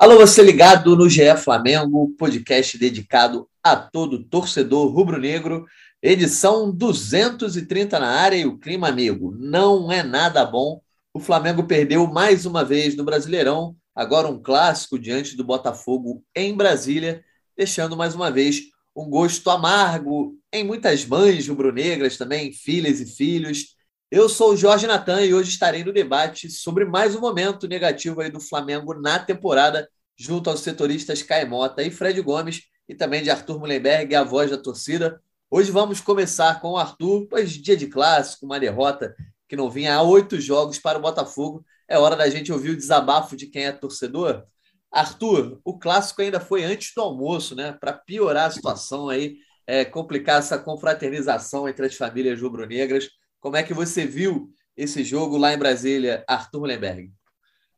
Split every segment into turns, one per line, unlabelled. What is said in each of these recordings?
Alô, você ligado no GE Flamengo, podcast dedicado a todo torcedor rubro-negro, edição 230 na área e o clima amigo. Não é nada bom. O Flamengo perdeu mais uma vez no Brasileirão, agora um clássico diante do Botafogo em Brasília, deixando mais uma vez um gosto amargo em muitas mães rubro-negras também, filhas e filhos. Eu sou o Jorge Natan e hoje estarei no debate sobre mais um momento negativo aí do Flamengo na temporada, junto aos setoristas Caemota e Fred Gomes, e também de Arthur Mullenberg, a voz da torcida. Hoje vamos começar com o Arthur, pois dia de clássico, uma derrota que não vinha há oito jogos para o Botafogo. É hora da gente ouvir o desabafo de quem é torcedor. Arthur, o clássico ainda foi antes do almoço, né? Para piorar a situação aí, é, complicar essa confraternização entre as famílias rubro-negras. Como é que você viu esse jogo lá em Brasília, Arthur Lemberg?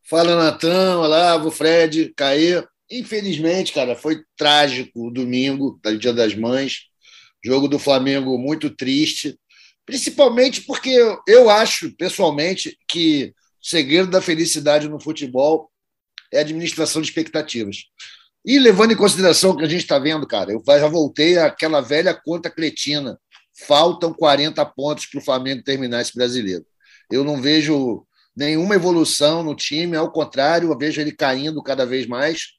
Fala, Natan, Olavo, Fred, Caê. Infelizmente, cara, foi trágico o domingo, Dia das Mães. Jogo do Flamengo muito triste, principalmente porque eu acho, pessoalmente, que o segredo da felicidade no futebol é a administração de expectativas. E levando em consideração o que a gente está vendo, cara, eu já voltei àquela velha conta cretina. Faltam 40 pontos para o Flamengo terminar esse brasileiro. Eu não vejo nenhuma evolução no time, ao contrário, eu vejo ele caindo cada vez mais.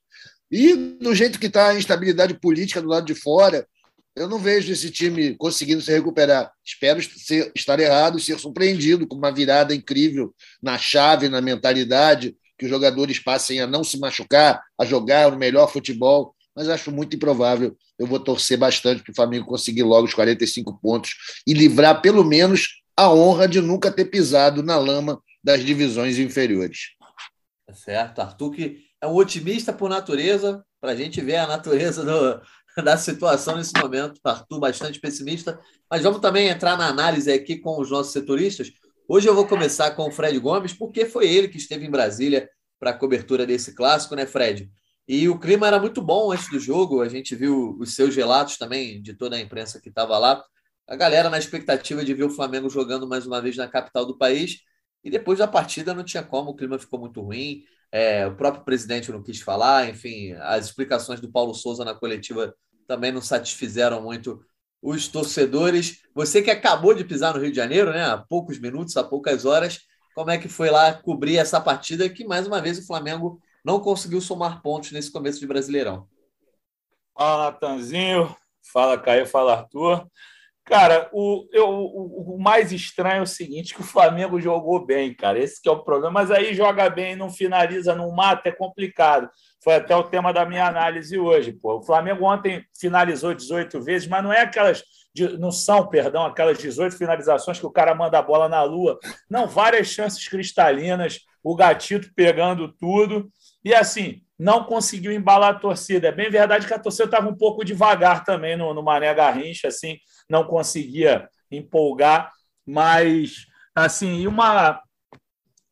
E do jeito que está a instabilidade política do lado de fora, eu não vejo esse time conseguindo se recuperar. Espero ser, estar errado e ser surpreendido com uma virada incrível na chave, na mentalidade, que os jogadores passem a não se machucar, a jogar o melhor futebol, mas acho muito improvável. Eu vou torcer bastante para o Flamengo conseguir logo os 45 pontos e livrar pelo menos a honra de nunca ter pisado na lama das divisões inferiores.
Tá certo, Arthur, que é um otimista por natureza, para a gente ver a natureza do, da situação nesse momento. Arthur, bastante pessimista. Mas vamos também entrar na análise aqui com os nossos setoristas. Hoje eu vou começar com o Fred Gomes, porque foi ele que esteve em Brasília para a cobertura desse clássico, né, Fred? E o clima era muito bom antes do jogo, a gente viu os seus relatos também, de toda a imprensa que estava lá. A galera na expectativa de ver o Flamengo jogando mais uma vez na capital do país. E depois da partida não tinha como, o clima ficou muito ruim. É, o próprio presidente não quis falar, enfim, as explicações do Paulo Souza na coletiva também não satisfizeram muito os torcedores. Você que acabou de pisar no Rio de Janeiro, né? Há poucos minutos, há poucas horas, como é que foi lá cobrir essa partida que, mais uma vez, o Flamengo não conseguiu somar pontos nesse começo de Brasileirão?
Fala, Natanzinho. Fala, Caio. Fala, Arthur. Cara, o, eu, o, o, mais estranho é o seguinte, que o Flamengo jogou bem, cara. Esse que é o problema. Mas aí joga bem, não finaliza, não mata, é complicado. Foi até o tema da minha análise hoje. Pô. O Flamengo ontem finalizou 18 vezes, mas não é aquelas. Não são, perdão, aquelas 18 finalizações que o cara manda a bola na lua. Não, várias chances cristalinas, o gatito pegando tudo. E assim, não conseguiu embalar a torcida. É bem verdade que a torcida estava um pouco devagar também no, no Mané Garrincha, assim, não conseguia empolgar, mas assim, uma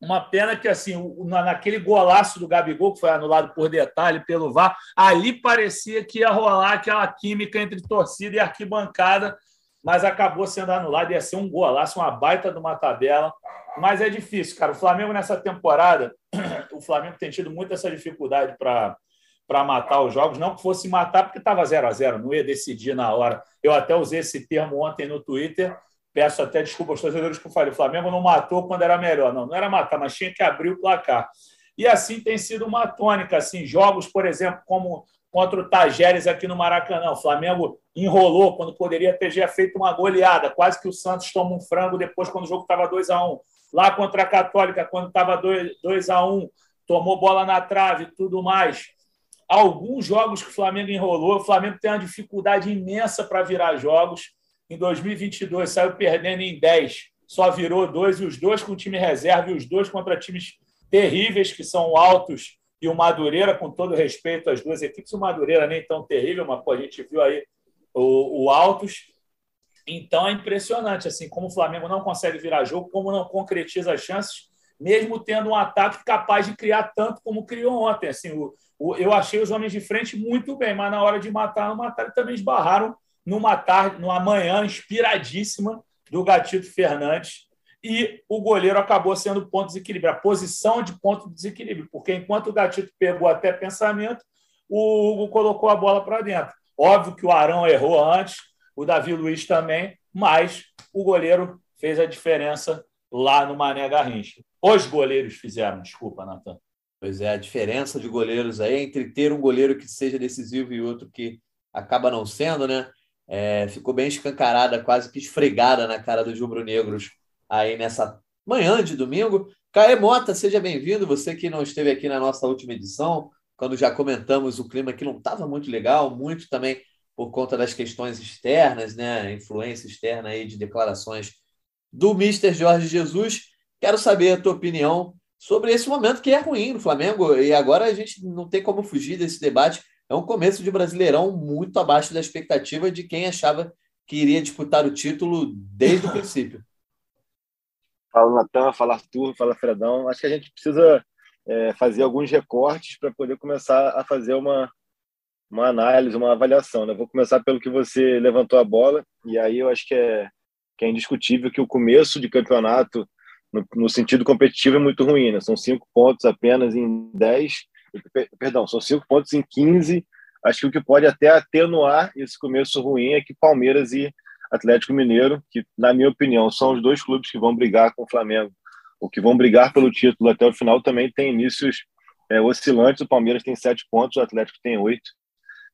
uma pena que assim, naquele golaço do Gabigol que foi anulado por detalhe pelo VAR, ali parecia que ia rolar aquela química entre torcida e arquibancada, mas acabou sendo anulado, ia ser um golaço, uma baita de uma tabela, mas é difícil, cara. O Flamengo nessa temporada, o Flamengo tem tido muita essa dificuldade para para matar os jogos, não que fosse matar porque estava 0 a 0 não ia decidir na hora. Eu até usei esse termo ontem no Twitter, peço até desculpa aos torcedores que eu falei, o Flamengo não matou quando era melhor. Não, não era matar, mas tinha que abrir o placar. E assim tem sido uma tônica, assim, jogos, por exemplo, como contra o Tajeres aqui no Maracanã. O Flamengo enrolou quando poderia ter já feito uma goleada, quase que o Santos toma um frango depois quando o jogo estava 2 a 1 Lá contra a Católica, quando estava 2 a 1 tomou bola na trave e tudo mais alguns jogos que o Flamengo enrolou. O Flamengo tem uma dificuldade imensa para virar jogos. Em 2022 saiu perdendo em 10, só virou dois, e os dois com time reserva, e os dois contra times terríveis, que são Altos e o Madureira, com todo respeito às duas equipes. O Madureira nem tão terrível, mas pô, a gente viu aí o, o Altos. Então é impressionante assim como o Flamengo não consegue virar jogo, como não concretiza as chances, mesmo tendo um ataque capaz de criar tanto como criou ontem. Assim, o, eu achei os homens de frente muito bem, mas na hora de matar, não mataram, também esbarraram numa tarde, numa manhã inspiradíssima do Gatito Fernandes. e o goleiro acabou sendo ponto de desequilíbrio, a posição de ponto de desequilíbrio, porque enquanto o Gatito pegou até pensamento, o Hugo colocou a bola para dentro. Óbvio que o Arão errou antes, o Davi Luiz também, mas o goleiro fez a diferença lá no Mané Garrincha. Os goleiros fizeram, desculpa, Natan.
Pois é, a diferença de goleiros aí entre ter um goleiro que seja decisivo e outro que acaba não sendo, né? É, ficou bem escancarada, quase que esfregada na cara dos rubro-negros aí nessa manhã de domingo. Caê Mota, seja bem-vindo. Você que não esteve aqui na nossa última edição, quando já comentamos o clima que não estava muito legal, muito também por conta das questões externas, né? Influência externa aí de declarações do Mister Jorge Jesus. Quero saber a tua opinião sobre esse momento que é ruim no Flamengo. E agora a gente não tem como fugir desse debate. É um começo de Brasileirão muito abaixo da expectativa de quem achava que iria disputar o título desde o princípio.
Fala Natan, fala Arthur, fala Fredão. Acho que a gente precisa é, fazer alguns recortes para poder começar a fazer uma, uma análise, uma avaliação. Né? Vou começar pelo que você levantou a bola, e aí eu acho que é, que é indiscutível que o começo de campeonato no, no, sentido competitivo é muito ruim, né? São cinco pontos apenas em dez, perdão, são cinco pontos em quinze. Acho que o que pode até atenuar esse começo ruim é que Palmeiras e Atlético Mineiro, que na minha opinião são os dois clubes que vão brigar com o Flamengo, ou que vão brigar pelo título até o final, também tem inícios é, oscilantes. O Palmeiras tem sete pontos, o Atlético tem oito.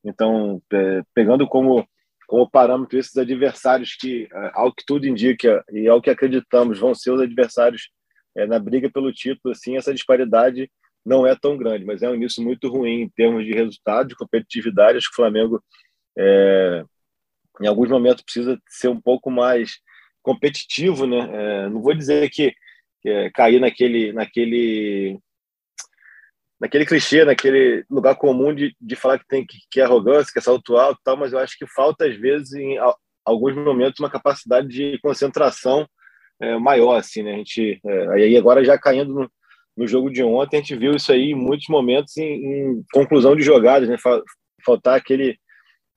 Então, é, pegando como como parâmetro esses adversários que, é, ao que tudo indica e ao que acreditamos, vão ser os adversários é, na briga pelo título, assim, essa disparidade não é tão grande, mas é um início muito ruim em termos de resultado, de competitividade. Acho que o Flamengo, é, em alguns momentos, precisa ser um pouco mais competitivo, né? É, não vou dizer que, é, cair naquele, naquele naquele clichê, naquele lugar comum de, de falar que tem que, que é arrogância, que é salto alto, tal, mas eu acho que falta às vezes em alguns momentos uma capacidade de concentração é, maior, assim, né? A gente é, aí agora já caindo no, no, jogo de ontem a gente viu isso aí em muitos momentos em, em conclusão de jogadas, né? Faltar aquele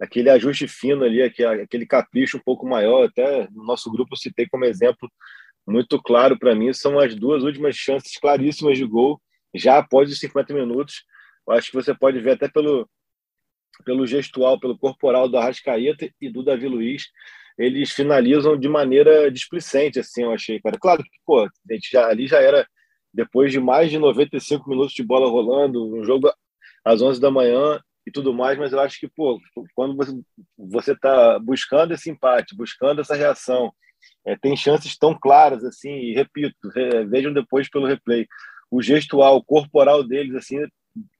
aquele ajuste fino ali, aquele, aquele capricho um pouco maior. Até no nosso grupo eu citei como exemplo muito claro para mim são as duas últimas chances claríssimas de gol já após os 50 minutos. Eu acho que você pode ver até pelo, pelo gestual, pelo corporal do Arrascaeta e do Davi Luiz, eles finalizam de maneira displicente, assim, eu achei, cara. Claro que, pô, a gente já, ali já era depois de mais de 95 minutos de bola rolando, um jogo às 11 da manhã e tudo mais, mas eu acho que, pô, quando você você está buscando esse empate, buscando essa reação, é, tem chances tão claras assim, e repito, vejam depois pelo replay o gestual corporal deles assim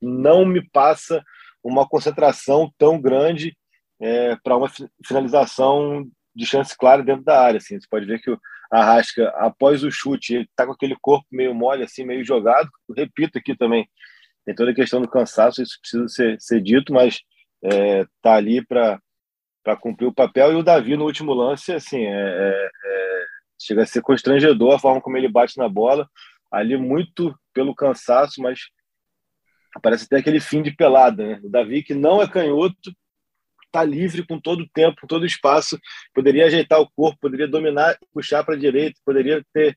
não me passa uma concentração tão grande é, para uma finalização de chance clara dentro da área. Assim. Você pode ver que o Arrasca, após o chute, ele está com aquele corpo meio mole, assim, meio jogado. Eu repito aqui também, tem toda a questão do cansaço, isso precisa ser, ser dito, mas é, tá ali para cumprir o papel. E o Davi, no último lance, assim, é, é, é, chega a ser constrangedor a forma como ele bate na bola ali muito pelo cansaço, mas parece até aquele fim de pelada. Né? O Davi, que não é canhoto, está livre com todo o tempo, com todo o espaço, poderia ajeitar o corpo, poderia dominar, puxar para a direita, poderia ter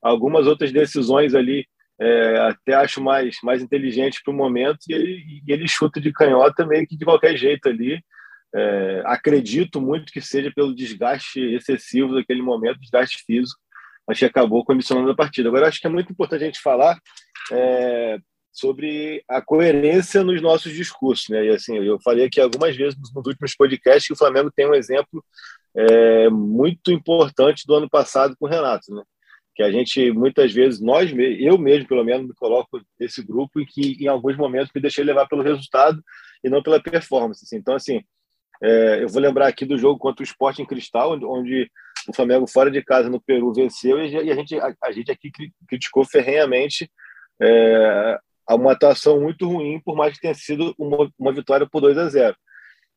algumas outras decisões ali, é, até acho mais, mais inteligentes para o momento, e ele, e ele chuta de canhota meio que de qualquer jeito ali. É, acredito muito que seja pelo desgaste excessivo daquele momento, desgaste físico, mas que acabou condicionando a partida. Agora, acho que é muito importante a gente falar é, sobre a coerência nos nossos discursos. Né? E, assim, eu falei aqui algumas vezes nos últimos podcasts que o Flamengo tem um exemplo é, muito importante do ano passado com o Renato. Né? Que a gente, muitas vezes, nós, eu mesmo, pelo menos, me coloco nesse grupo e que, em alguns momentos, me deixei levar pelo resultado e não pela performance. Assim. Então, assim, é, eu vou lembrar aqui do jogo contra o Sport em Cristal, onde o Flamengo fora de casa no Peru venceu e a gente, a, gente aqui criticou ferrenhamente é, uma atuação muito ruim, por mais que tenha sido uma, uma vitória por 2 a 0.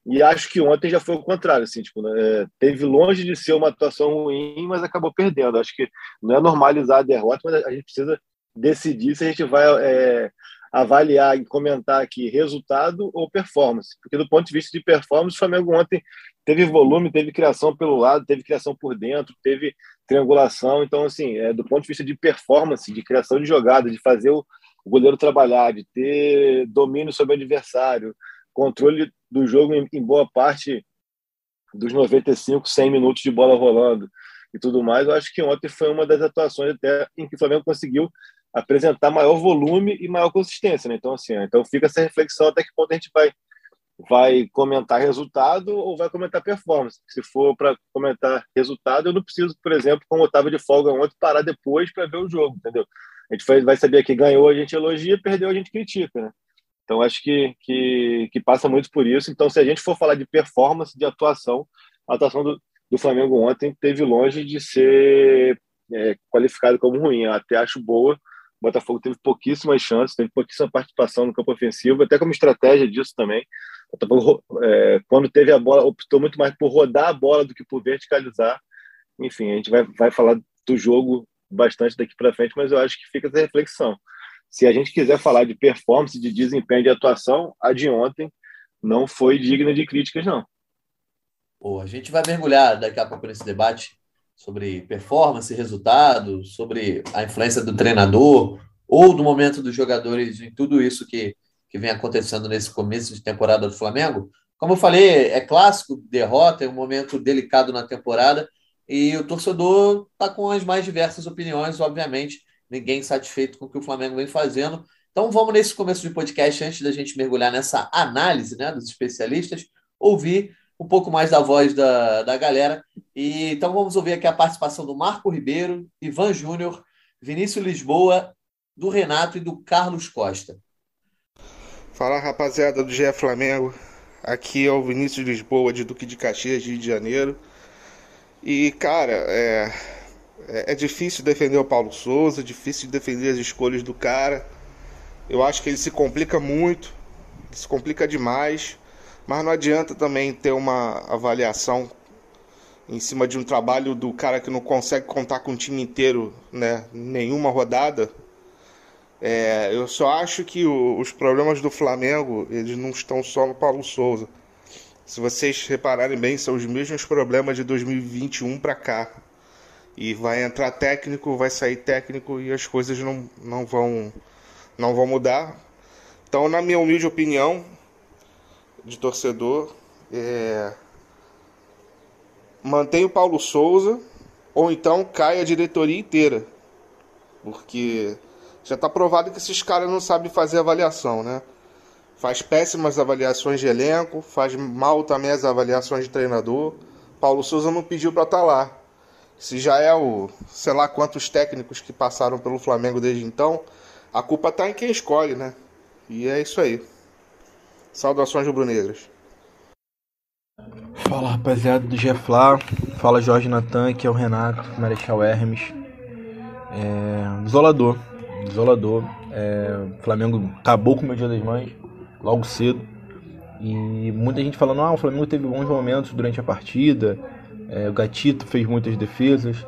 E acho que ontem já foi o contrário, assim, tipo, né, teve longe de ser uma atuação ruim, mas acabou perdendo. Acho que não é normalizar a derrota, mas a gente precisa decidir se a gente vai é, avaliar e comentar aqui resultado ou performance. Porque do ponto de vista de performance, o Flamengo ontem teve volume, teve criação pelo lado, teve criação por dentro, teve triangulação. Então, assim, é, do ponto de vista de performance, de criação de jogada, de fazer o, o goleiro trabalhar, de ter domínio sobre o adversário, controle do jogo em, em boa parte dos 95, 100 minutos de bola rolando e tudo mais, eu acho que ontem foi uma das atuações até em que o Flamengo conseguiu apresentar maior volume e maior consistência, né? Então assim, então fica essa reflexão até que ponto a gente vai vai comentar resultado ou vai comentar performance. Se for para comentar resultado, eu não preciso, por exemplo, como eu estava de folga ontem, parar depois para ver o jogo, entendeu? A gente vai saber que ganhou, a gente elogia, perdeu, a gente critica, né? Então, acho que, que, que, passa muito por isso. Então, se a gente for falar de performance, de atuação, a atuação do, do Flamengo ontem teve longe de ser é, qualificado como ruim. Eu até acho boa. O Botafogo teve pouquíssimas chances, teve pouquíssima participação no campo ofensivo, até como estratégia disso também. Botafogo, é, quando teve a bola, optou muito mais por rodar a bola do que por verticalizar. Enfim, a gente vai, vai falar do jogo bastante daqui para frente, mas eu acho que fica essa reflexão se a gente quiser falar de performance, de desempenho, de atuação, a de ontem não foi digna de críticas, não.
Pô, a gente vai mergulhar daqui a pouco nesse debate sobre performance, resultado, sobre a influência do treinador ou do momento dos jogadores em tudo isso que, que vem acontecendo nesse começo de temporada do Flamengo. Como eu falei, é clássico, derrota, é um momento delicado na temporada e o torcedor está com as mais diversas opiniões, obviamente ninguém satisfeito com o que o Flamengo vem fazendo. Então vamos nesse começo de podcast, antes da gente mergulhar nessa análise né, dos especialistas, ouvir um pouco mais da voz da, da galera. E então vamos ouvir aqui a participação do Marco Ribeiro, Ivan Júnior, Vinícius Lisboa, do Renato e do Carlos Costa.
Fala rapaziada do GE Flamengo, aqui é o Vinícius Lisboa de Duque de Caxias, Rio de Janeiro. E cara, é, é, é difícil defender o Paulo Souza, difícil defender as escolhas do cara. Eu acho que ele se complica muito, se complica demais, mas não adianta também ter uma avaliação em cima de um trabalho do cara que não consegue contar com o time inteiro, né? Nenhuma rodada. É, eu só acho que o, os problemas do Flamengo eles não estão só no Paulo Souza. Se vocês repararem bem, são os mesmos problemas de 2021 para cá. E vai entrar técnico, vai sair técnico e as coisas não, não, vão, não vão mudar. Então, na minha humilde opinião de torcedor, é... mantém o Paulo Souza ou então cai a diretoria inteira. Porque já está provado que esses caras não sabem fazer avaliação, né? Faz péssimas avaliações de elenco, faz mal também as avaliações de treinador. Paulo Souza não pediu para estar tá lá. Se já é o, sei lá quantos técnicos que passaram pelo Flamengo desde então, a culpa está em quem escolhe, né? E é isso aí. Saudações rubro-negras.
Fala rapaziada do Geflá, fala Jorge Natan, que é o Renato, Marechal Hermes. É, desolador, desolador. É, o Flamengo acabou com o meu dia das mães logo cedo. E muita gente falando, ah, o Flamengo teve bons momentos durante a partida, é, o Gatito fez muitas defesas,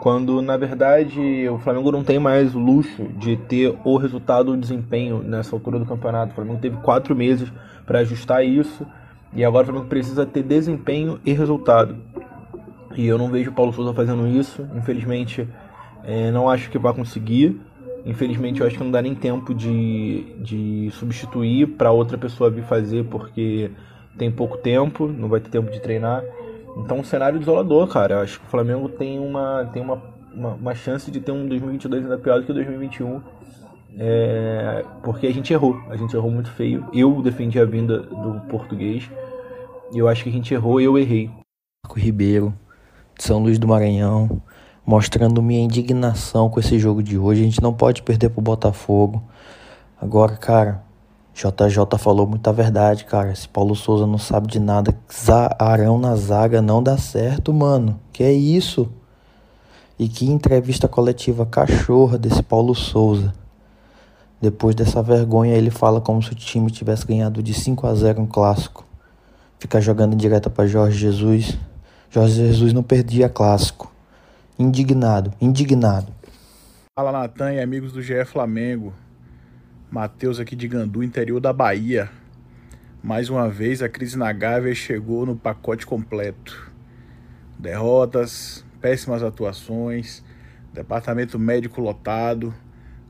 quando na verdade o Flamengo não tem mais o luxo de ter o resultado, o desempenho nessa altura do campeonato. O Flamengo teve quatro meses para ajustar isso e agora o Flamengo precisa ter desempenho e resultado. E eu não vejo o Paulo Souza fazendo isso, infelizmente é, não acho que vai conseguir. Infelizmente eu acho que não dá nem tempo de, de substituir para outra pessoa vir fazer porque tem pouco tempo, não vai ter tempo de treinar. Então, um cenário desolador, cara. Eu acho que o Flamengo tem uma, tem uma, uma, uma chance de ter um 2022 ainda pior do que 2021. É, porque a gente errou. A gente errou muito feio. Eu defendi a vinda do português. E eu acho que a gente errou e eu errei.
Marco Ribeiro, de São Luís do Maranhão, mostrando minha indignação com esse jogo de hoje. A gente não pode perder pro Botafogo. Agora, cara, JJ falou muita verdade, cara. Esse Paulo Souza não sabe de nada. Arão na zaga não dá certo, mano. Que é isso? E que entrevista coletiva cachorra desse Paulo Souza. Depois dessa vergonha, ele fala como se o time tivesse ganhado de 5 a 0 um clássico. Fica jogando direta para Jorge Jesus. Jorge Jesus não perdia clássico. Indignado, indignado.
Fala Natan e amigos do GE Flamengo. Matheus aqui de Gandu, interior da Bahia. Mais uma vez a crise na Gávea chegou no pacote completo. Derrotas, péssimas atuações, departamento médico lotado,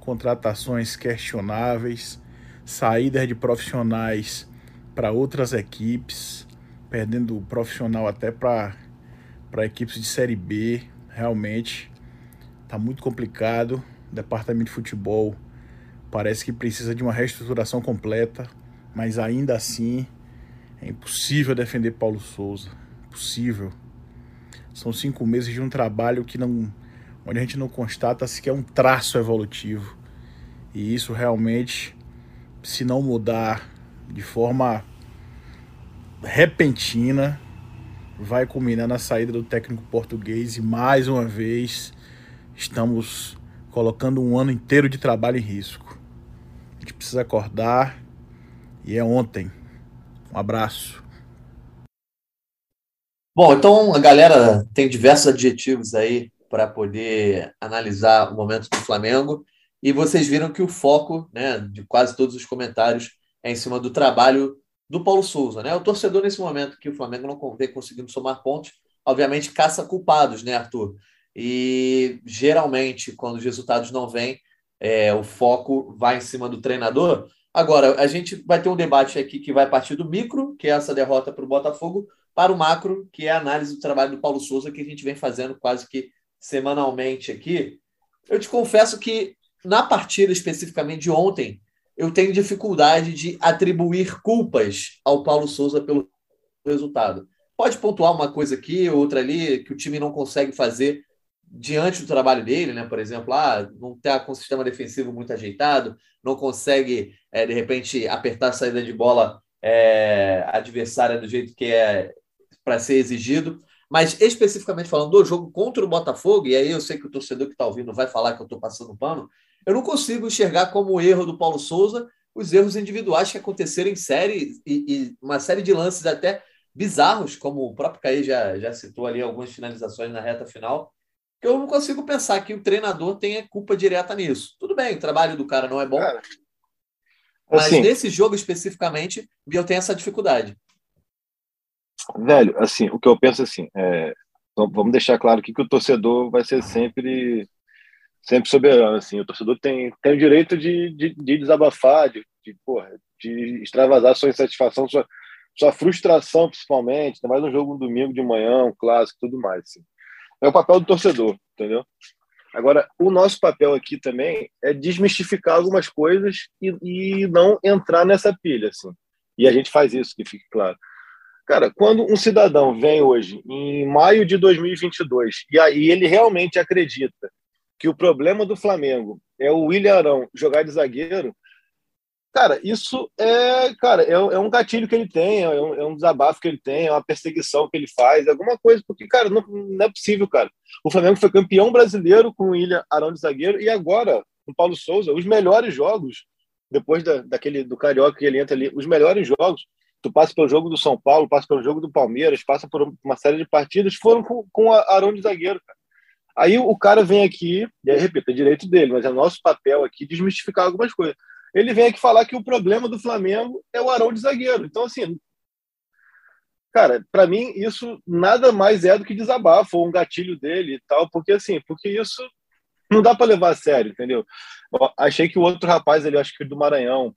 contratações questionáveis, saídas de profissionais para outras equipes, perdendo profissional até para equipes de Série B. Realmente está muito complicado. O departamento de futebol parece que precisa de uma reestruturação completa, mas ainda assim é impossível defender Paulo Souza. Impossível. São cinco meses de um trabalho que não, onde a gente não constata sequer um traço evolutivo. E isso realmente, se não mudar de forma repentina, vai culminar na saída do técnico português e mais uma vez estamos colocando um ano inteiro de trabalho em risco. A gente precisa acordar e é ontem. Um abraço.
Bom, então a galera tem diversos adjetivos aí para poder analisar o momento do Flamengo e vocês viram que o foco né, de quase todos os comentários é em cima do trabalho do Paulo Souza. Né? O torcedor, nesse momento que o Flamengo não vem conseguindo somar pontos, obviamente caça culpados, né, Arthur? E geralmente, quando os resultados não vêm, é, o foco vai em cima do treinador. Agora, a gente vai ter um debate aqui que vai partir do micro, que é essa derrota para o Botafogo, para o macro, que é a análise do trabalho do Paulo Souza, que a gente vem fazendo quase que semanalmente aqui. Eu te confesso que na partida especificamente de ontem, eu tenho dificuldade de atribuir culpas ao Paulo Souza pelo resultado. Pode pontuar uma coisa aqui, outra ali, que o time não consegue fazer diante do trabalho dele, né? Por exemplo, ah, não está com o sistema defensivo muito ajeitado, não consegue, é, de repente, apertar a saída de bola é, adversária do jeito que é para ser exigido. Mas especificamente falando do jogo contra o Botafogo, e aí eu sei que o torcedor que está ouvindo vai falar que eu estou passando pano, eu não consigo enxergar como erro do Paulo Souza os erros individuais que aconteceram em série e, e, uma série de lances até bizarros, como o próprio Caí já, já citou ali algumas finalizações na reta final, que eu não consigo pensar que o treinador tenha culpa direta nisso. Tudo bem, o trabalho do cara não é bom, cara, mas assim, nesse jogo especificamente, eu tenho essa dificuldade.
Velho, assim, o que eu penso assim, é, vamos deixar claro aqui que o torcedor vai ser sempre sempre soberano, assim. O torcedor tem, tem o direito de, de, de desabafar, de, de, porra, de extravasar sua insatisfação, sua, sua frustração, principalmente, ainda mais um jogo um domingo de manhã, um clássico, tudo mais. Assim. É o papel do torcedor, entendeu? Agora, o nosso papel aqui também é desmistificar algumas coisas e, e não entrar nessa pilha, assim. E a gente faz isso, que fique claro. Cara, quando um cidadão vem hoje, em maio de 2022, e aí ele realmente acredita que o problema do Flamengo é o William Arão jogar de zagueiro, cara, isso é, cara, é, é um gatilho que ele tem, é um, é um, desabafo que ele tem, é uma perseguição que ele faz, alguma coisa, porque, cara, não, não, é possível, cara. O Flamengo foi campeão brasileiro com o William Arão de zagueiro e agora, com o Paulo Souza, os melhores jogos, depois da, daquele do Carioca que ele entra ali, os melhores jogos, tu passa pelo jogo do São Paulo, passa pelo jogo do Palmeiras, passa por uma série de partidas, foram com, com Arão de zagueiro, cara. Aí o cara vem aqui, e aí, repito, é direito dele, mas é nosso papel aqui desmistificar algumas coisas. Ele vem aqui falar que o problema do Flamengo é o Arão de zagueiro. Então, assim, cara, para mim isso nada mais é do que desabafo ou um gatilho dele e tal, porque assim, porque isso não dá para levar a sério, entendeu? achei que o outro rapaz ali, acho que do Maranhão,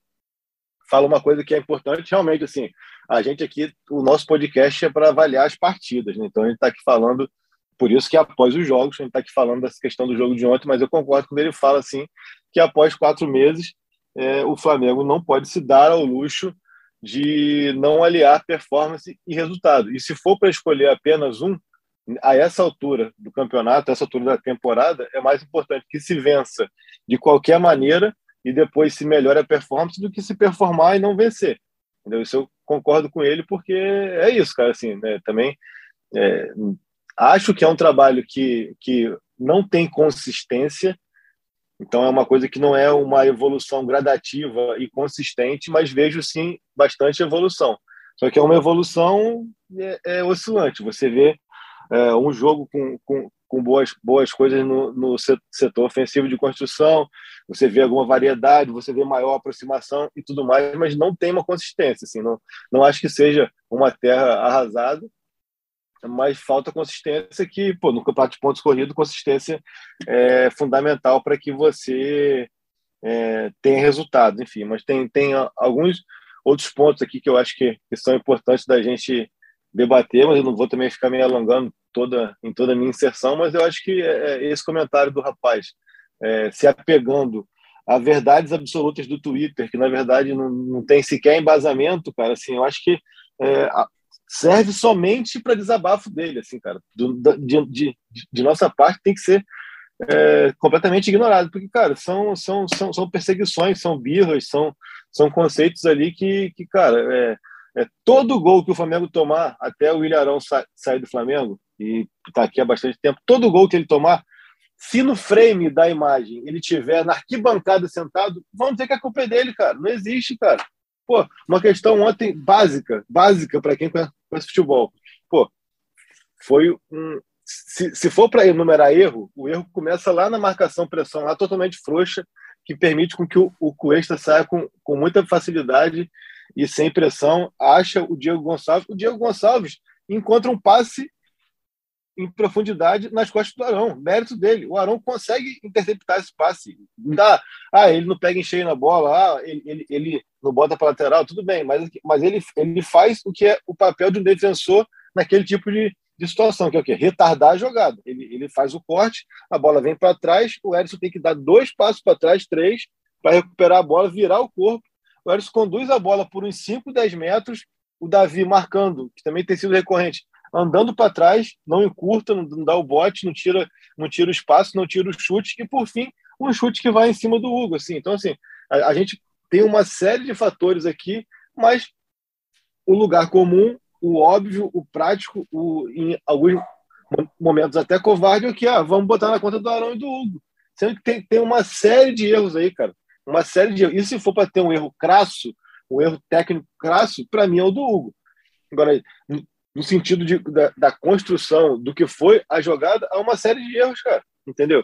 fala uma coisa que é importante, realmente, assim, a gente aqui, o nosso podcast é para avaliar as partidas, né? então a gente está aqui falando por isso que após os jogos, a gente está aqui falando dessa questão do jogo de ontem, mas eu concordo quando ele fala assim que após quatro meses é, o Flamengo não pode se dar ao luxo de não aliar performance e resultado. E se for para escolher apenas um, a essa altura do campeonato, a essa altura da temporada, é mais importante que se vença de qualquer maneira e depois se melhore a performance do que se performar e não vencer. Entendeu? Isso eu concordo com ele porque é isso, cara. Assim, né? Também é, Acho que é um trabalho que, que não tem consistência, então é uma coisa que não é uma evolução gradativa e consistente, mas vejo sim bastante evolução. Só que é uma evolução é, é oscilante. Você vê é, um jogo com, com, com, boas, boas coisas no, no setor ofensivo de construção, você vê alguma variedade, você vê maior aproximação e tudo mais, mas não tem uma consistência. Assim, não, não acho que seja uma terra arrasada, mas falta consistência que, pô, no campeonato de pontos corridos, consistência é fundamental para que você é, tenha resultados, enfim. Mas tem, tem alguns outros pontos aqui que eu acho que, que são importantes da gente debater, mas eu não vou também ficar me alongando toda, em toda a minha inserção, mas eu acho que é, é esse comentário do rapaz, é, se apegando a verdades absolutas do Twitter, que na verdade não, não tem sequer embasamento, cara, assim, eu acho que é, serve somente para desabafo dele, assim, cara. Do, de, de, de, nossa parte tem que ser é, completamente ignorado, porque, cara, são, são, são, são perseguições, são birras, são, são conceitos ali que, que cara, é, é, todo gol que o Flamengo tomar, até o Ilharão sa sair do Flamengo, e está aqui há bastante tempo, todo gol que ele tomar, se no frame da imagem ele tiver na arquibancada sentado, vamos dizer que a culpa é dele, cara. Não existe, cara. Pô, uma questão ontem básica, básica para quem conhece futebol. Pô, foi um. Se, se for para enumerar erro, o erro começa lá na marcação pressão, lá totalmente frouxa, que permite com que o, o Cuesta saia com, com muita facilidade e sem pressão, acha o Diego Gonçalves. O Diego Gonçalves encontra um passe em profundidade nas costas do Arão. Mérito dele. O Arão consegue interceptar esse passe. Dá, ah, ele não pega em cheio na bola, ah, ele, ele, ele não bota para lateral, tudo bem, mas, mas ele, ele faz o que é o papel de um defensor naquele tipo de, de situação, que é o quê? Retardar a jogada. Ele, ele faz o corte, a bola vem para trás, o Edson tem que dar dois passos para trás, três, para recuperar a bola, virar o corpo. O Edson conduz a bola por uns 5, 10 metros, o Davi marcando, que também tem sido recorrente, andando para trás, não encurta, não, dá o bote, não tira, não tira o espaço, não tira o chute, e por fim, um chute que vai em cima do Hugo. Assim. Então, assim, a, a gente tem uma série de fatores aqui, mas o lugar comum, o óbvio, o prático, o, em alguns momentos até covarde, é que ah, vamos botar na conta do Arão e do Hugo. Sendo que tem, tem uma série de erros aí, cara. Uma série de erros. E se for para ter um erro crasso, um erro técnico crasso, para mim é o do Hugo. Agora, no sentido de, da, da, construção do que foi a jogada, há uma série de erros, cara. Entendeu?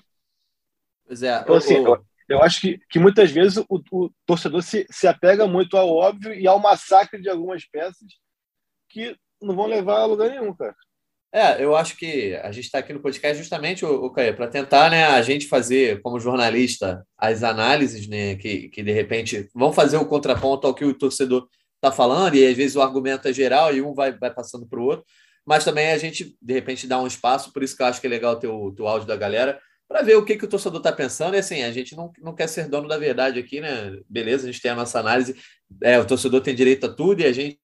Pois é.
Então, assim, eu, eu acho que, que muitas vezes o, o, torcedor se, se apega muito ao óbvio e ao massacre de algumas peças que não vão levar a lugar nenhum, cara.
É, eu acho que a gente está aqui no podcast justamente, o, o para tentar, né, a gente fazer como jornalista as análises, né, que, que de repente vão fazer o contraponto ao que o torcedor está falando, e às vezes o argumento é geral e um vai, vai passando para o outro, mas também a gente, de repente, dá um espaço, por isso que eu acho que é legal ter o, ter o áudio da galera, para ver o que, que o torcedor está pensando. E assim, a gente não, não quer ser dono da verdade aqui, né? Beleza, a gente tem a nossa análise, é, o torcedor tem direito a tudo e a gente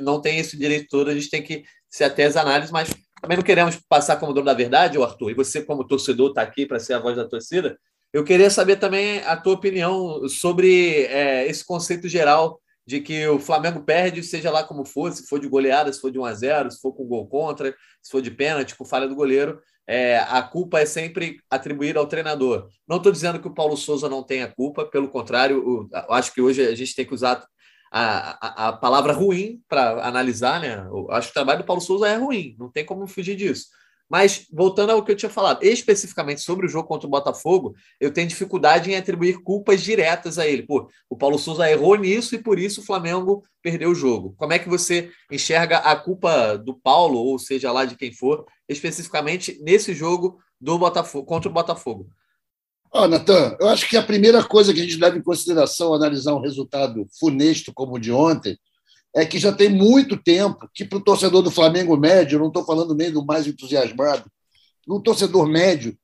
não tem esse direito todo, a gente tem que se até as análises, mas também não queremos passar como dono da verdade, Arthur, e você, como torcedor, está aqui para ser a voz da torcida. Eu queria saber também a tua opinião sobre é, esse conceito geral de que o Flamengo perde, seja lá como for, se for de goleada, se for de 1 a 0 se for com gol contra, se for de pênalti, com falha do goleiro, é, a culpa é sempre atribuída ao treinador. Não estou dizendo que o Paulo Souza não tenha culpa, pelo contrário, o, acho que hoje a gente tem que usar a, a, a palavra ruim para analisar, né? Eu acho que o trabalho do Paulo Souza é ruim, não tem como fugir disso. Mas, voltando ao que eu tinha falado, especificamente sobre o jogo contra o Botafogo, eu tenho dificuldade em atribuir culpas diretas a ele. Pô, o Paulo Souza errou nisso e por isso o Flamengo perdeu o jogo. Como é que você enxerga a culpa do Paulo, ou seja lá de quem for, especificamente nesse jogo do Botafogo, contra o Botafogo?
Ó, oh, Natan, eu acho que a primeira coisa que a gente leva em consideração ao analisar um resultado funesto como o de ontem é que já tem muito tempo que, para o torcedor do Flamengo médio, não estou falando nem do mais entusiasmado, no torcedor médio,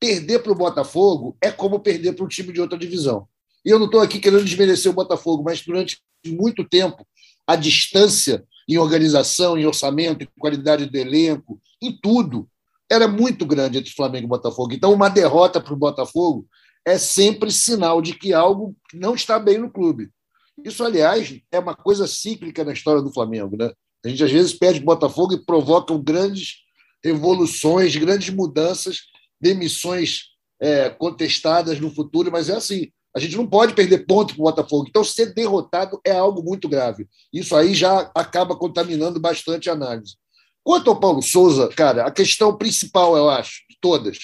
perder para o Botafogo é como perder para um time de outra divisão. E eu não estou aqui querendo desmerecer o Botafogo, mas durante muito tempo, a distância em organização, em orçamento, em qualidade do elenco, em tudo, era muito grande entre Flamengo e Botafogo. Então, uma derrota para o Botafogo é sempre sinal de que algo não está bem no clube. Isso, aliás, é uma coisa cíclica na história do Flamengo. Né? A gente às vezes perde Botafogo e provocam grandes revoluções, grandes mudanças, demissões é, contestadas no futuro, mas é assim. A gente não pode perder ponto para o Botafogo. Então, ser derrotado é algo muito grave. Isso aí já acaba contaminando bastante a análise. Quanto ao Paulo Souza, cara, a questão principal, eu acho, de todas.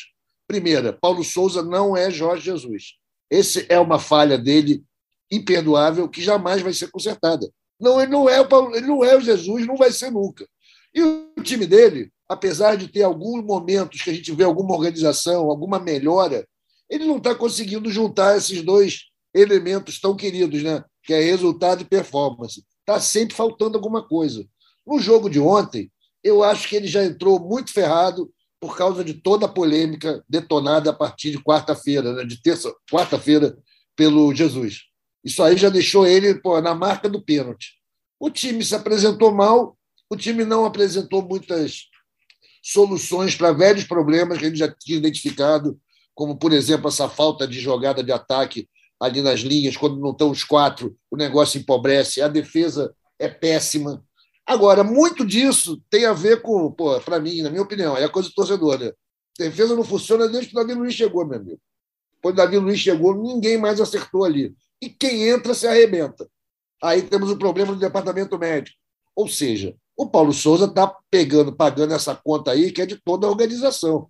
Primeira, Paulo Souza não é Jorge Jesus. Esse é uma falha dele imperdoável que jamais vai ser consertada. Não, ele não é o, Paulo, ele não é o Jesus, não vai ser nunca. E o time dele, apesar de ter alguns momentos que a gente vê alguma organização, alguma melhora, ele não está conseguindo juntar esses dois elementos tão queridos, né? que é resultado e performance. Está sempre faltando alguma coisa. No jogo de ontem, eu acho que ele já entrou muito ferrado por causa de toda a polêmica detonada a partir de quarta-feira, né? de terça, quarta-feira, pelo Jesus. Isso aí já deixou ele pô, na marca do pênalti. O time se apresentou mal, o time não apresentou muitas soluções para velhos problemas que ele já tinha identificado, como, por exemplo, essa falta de jogada de ataque ali nas linhas, quando não estão os quatro, o negócio empobrece, a defesa é péssima. Agora, muito disso tem a ver com, para mim, na minha opinião, é a coisa do torcedor. Né? A defesa não funciona desde que o Davi Luiz chegou, meu amigo. Quando o Davi Luiz chegou, ninguém mais acertou ali. E quem entra se arrebenta. Aí temos o problema do departamento médico. Ou seja, o Paulo Souza está pegando, pagando essa conta aí, que é de toda a organização.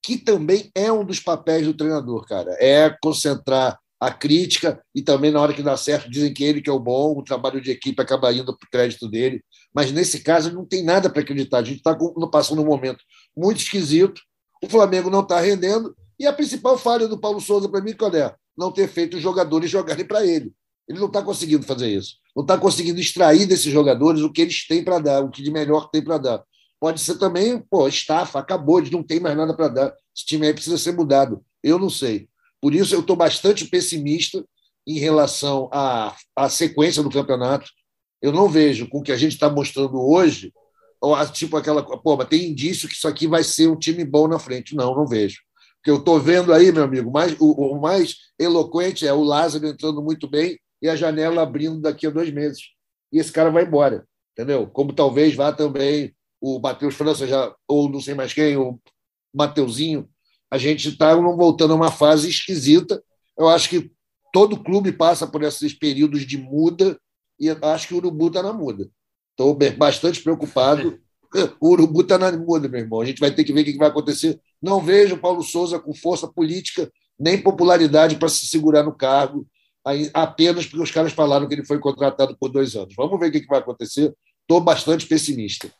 Que também é um dos papéis do treinador, cara. É concentrar a crítica e também na hora que dá certo dizem que ele que é o bom, o trabalho de equipe acaba indo para o crédito dele, mas nesse caso não tem nada para acreditar. A gente está passando um momento muito esquisito, o Flamengo não está rendendo e a principal falha do Paulo Souza para mim qual é? Não ter feito os jogadores jogarem para ele. Ele não está conseguindo fazer isso. Não está conseguindo extrair desses jogadores o que eles têm para dar, o que de melhor tem para dar. Pode ser também, pô, estafa, acabou, eles não tem mais nada para dar. Esse time aí precisa ser mudado. Eu não sei. Por isso, eu estou bastante pessimista em relação à, à sequência do campeonato. Eu não vejo com o que a gente está mostrando hoje, tipo aquela. Pô, mas tem indício que isso aqui vai ser um time bom na frente. Não, não vejo. Que eu estou vendo aí, meu amigo, mais, o, o, mais eloquente é o Lázaro entrando muito bem e a janela abrindo daqui a dois meses. E esse cara vai embora, entendeu? Como talvez vá também o Matheus França, já, ou não sei mais quem, o Mateuzinho, a gente está voltando a uma fase esquisita. Eu acho que todo clube passa por esses períodos de muda e acho que o Urubu está na muda. Estou bastante preocupado. O Urubu está na muda, meu irmão. A gente vai ter que ver o que vai acontecer. Não vejo Paulo Souza com força política nem popularidade para se segurar no cargo, apenas porque os caras falaram que ele foi contratado por dois anos. Vamos ver o que vai acontecer. Estou bastante pessimista.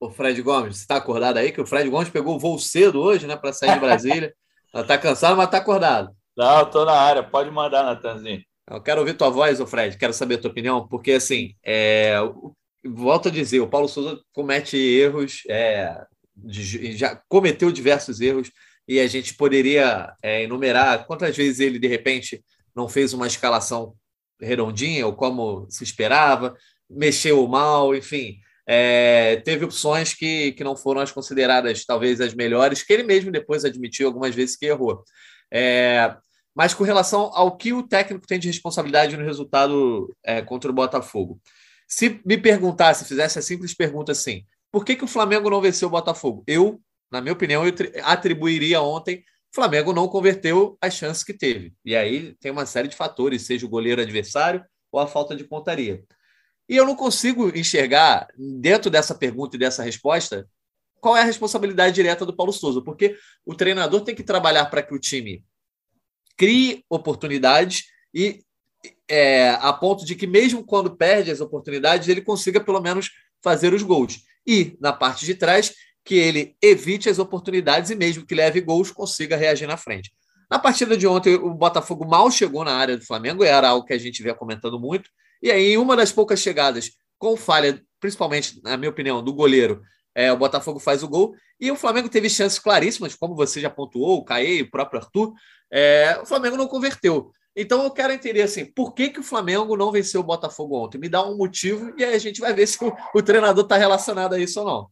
O Fred Gomes, você está acordado aí? Que o Fred Gomes pegou o voo cedo hoje, né, para sair de Brasília. está cansado, mas está acordado.
Não, estou na área. Pode mandar, Natanzinho.
Eu quero ouvir tua voz, o Fred. Quero saber a tua opinião, porque assim, é... volto a dizer, o Paulo Souza comete erros, é... já cometeu diversos erros e a gente poderia é, enumerar quantas vezes ele de repente não fez uma escalação redondinha ou como se esperava, mexeu mal, enfim é, teve opções que, que não foram as consideradas talvez as melhores, que ele mesmo depois admitiu algumas vezes que errou. É, mas com relação ao que o técnico tem de responsabilidade no resultado é, contra o Botafogo. Se me perguntasse, fizesse a simples pergunta assim: por que, que o Flamengo não venceu o Botafogo? Eu, na minha opinião, eu atribuiria ontem. O Flamengo não converteu as chances que teve. E aí tem uma série de fatores, seja o goleiro adversário ou a falta de pontaria. E eu não consigo enxergar, dentro dessa pergunta e dessa resposta, qual é a responsabilidade direta do Paulo Souza, porque o treinador tem que trabalhar para que o time crie oportunidades e é, a ponto de que, mesmo quando perde as oportunidades, ele consiga pelo menos fazer os gols. E, na parte de trás, que ele evite as oportunidades e, mesmo que leve gols, consiga reagir na frente. Na partida de ontem, o Botafogo mal chegou na área do Flamengo, era algo que a gente vinha comentando muito, e aí, em uma das poucas chegadas, com falha, principalmente, na minha opinião, do goleiro, é, o Botafogo faz o gol. E o Flamengo teve chances claríssimas, como você já pontuou, o Caê, o próprio Arthur. É, o Flamengo não converteu. Então eu quero entender assim, por que, que o Flamengo não venceu o Botafogo ontem? Me dá um motivo e aí a gente vai ver se o, o treinador está relacionado a isso ou não.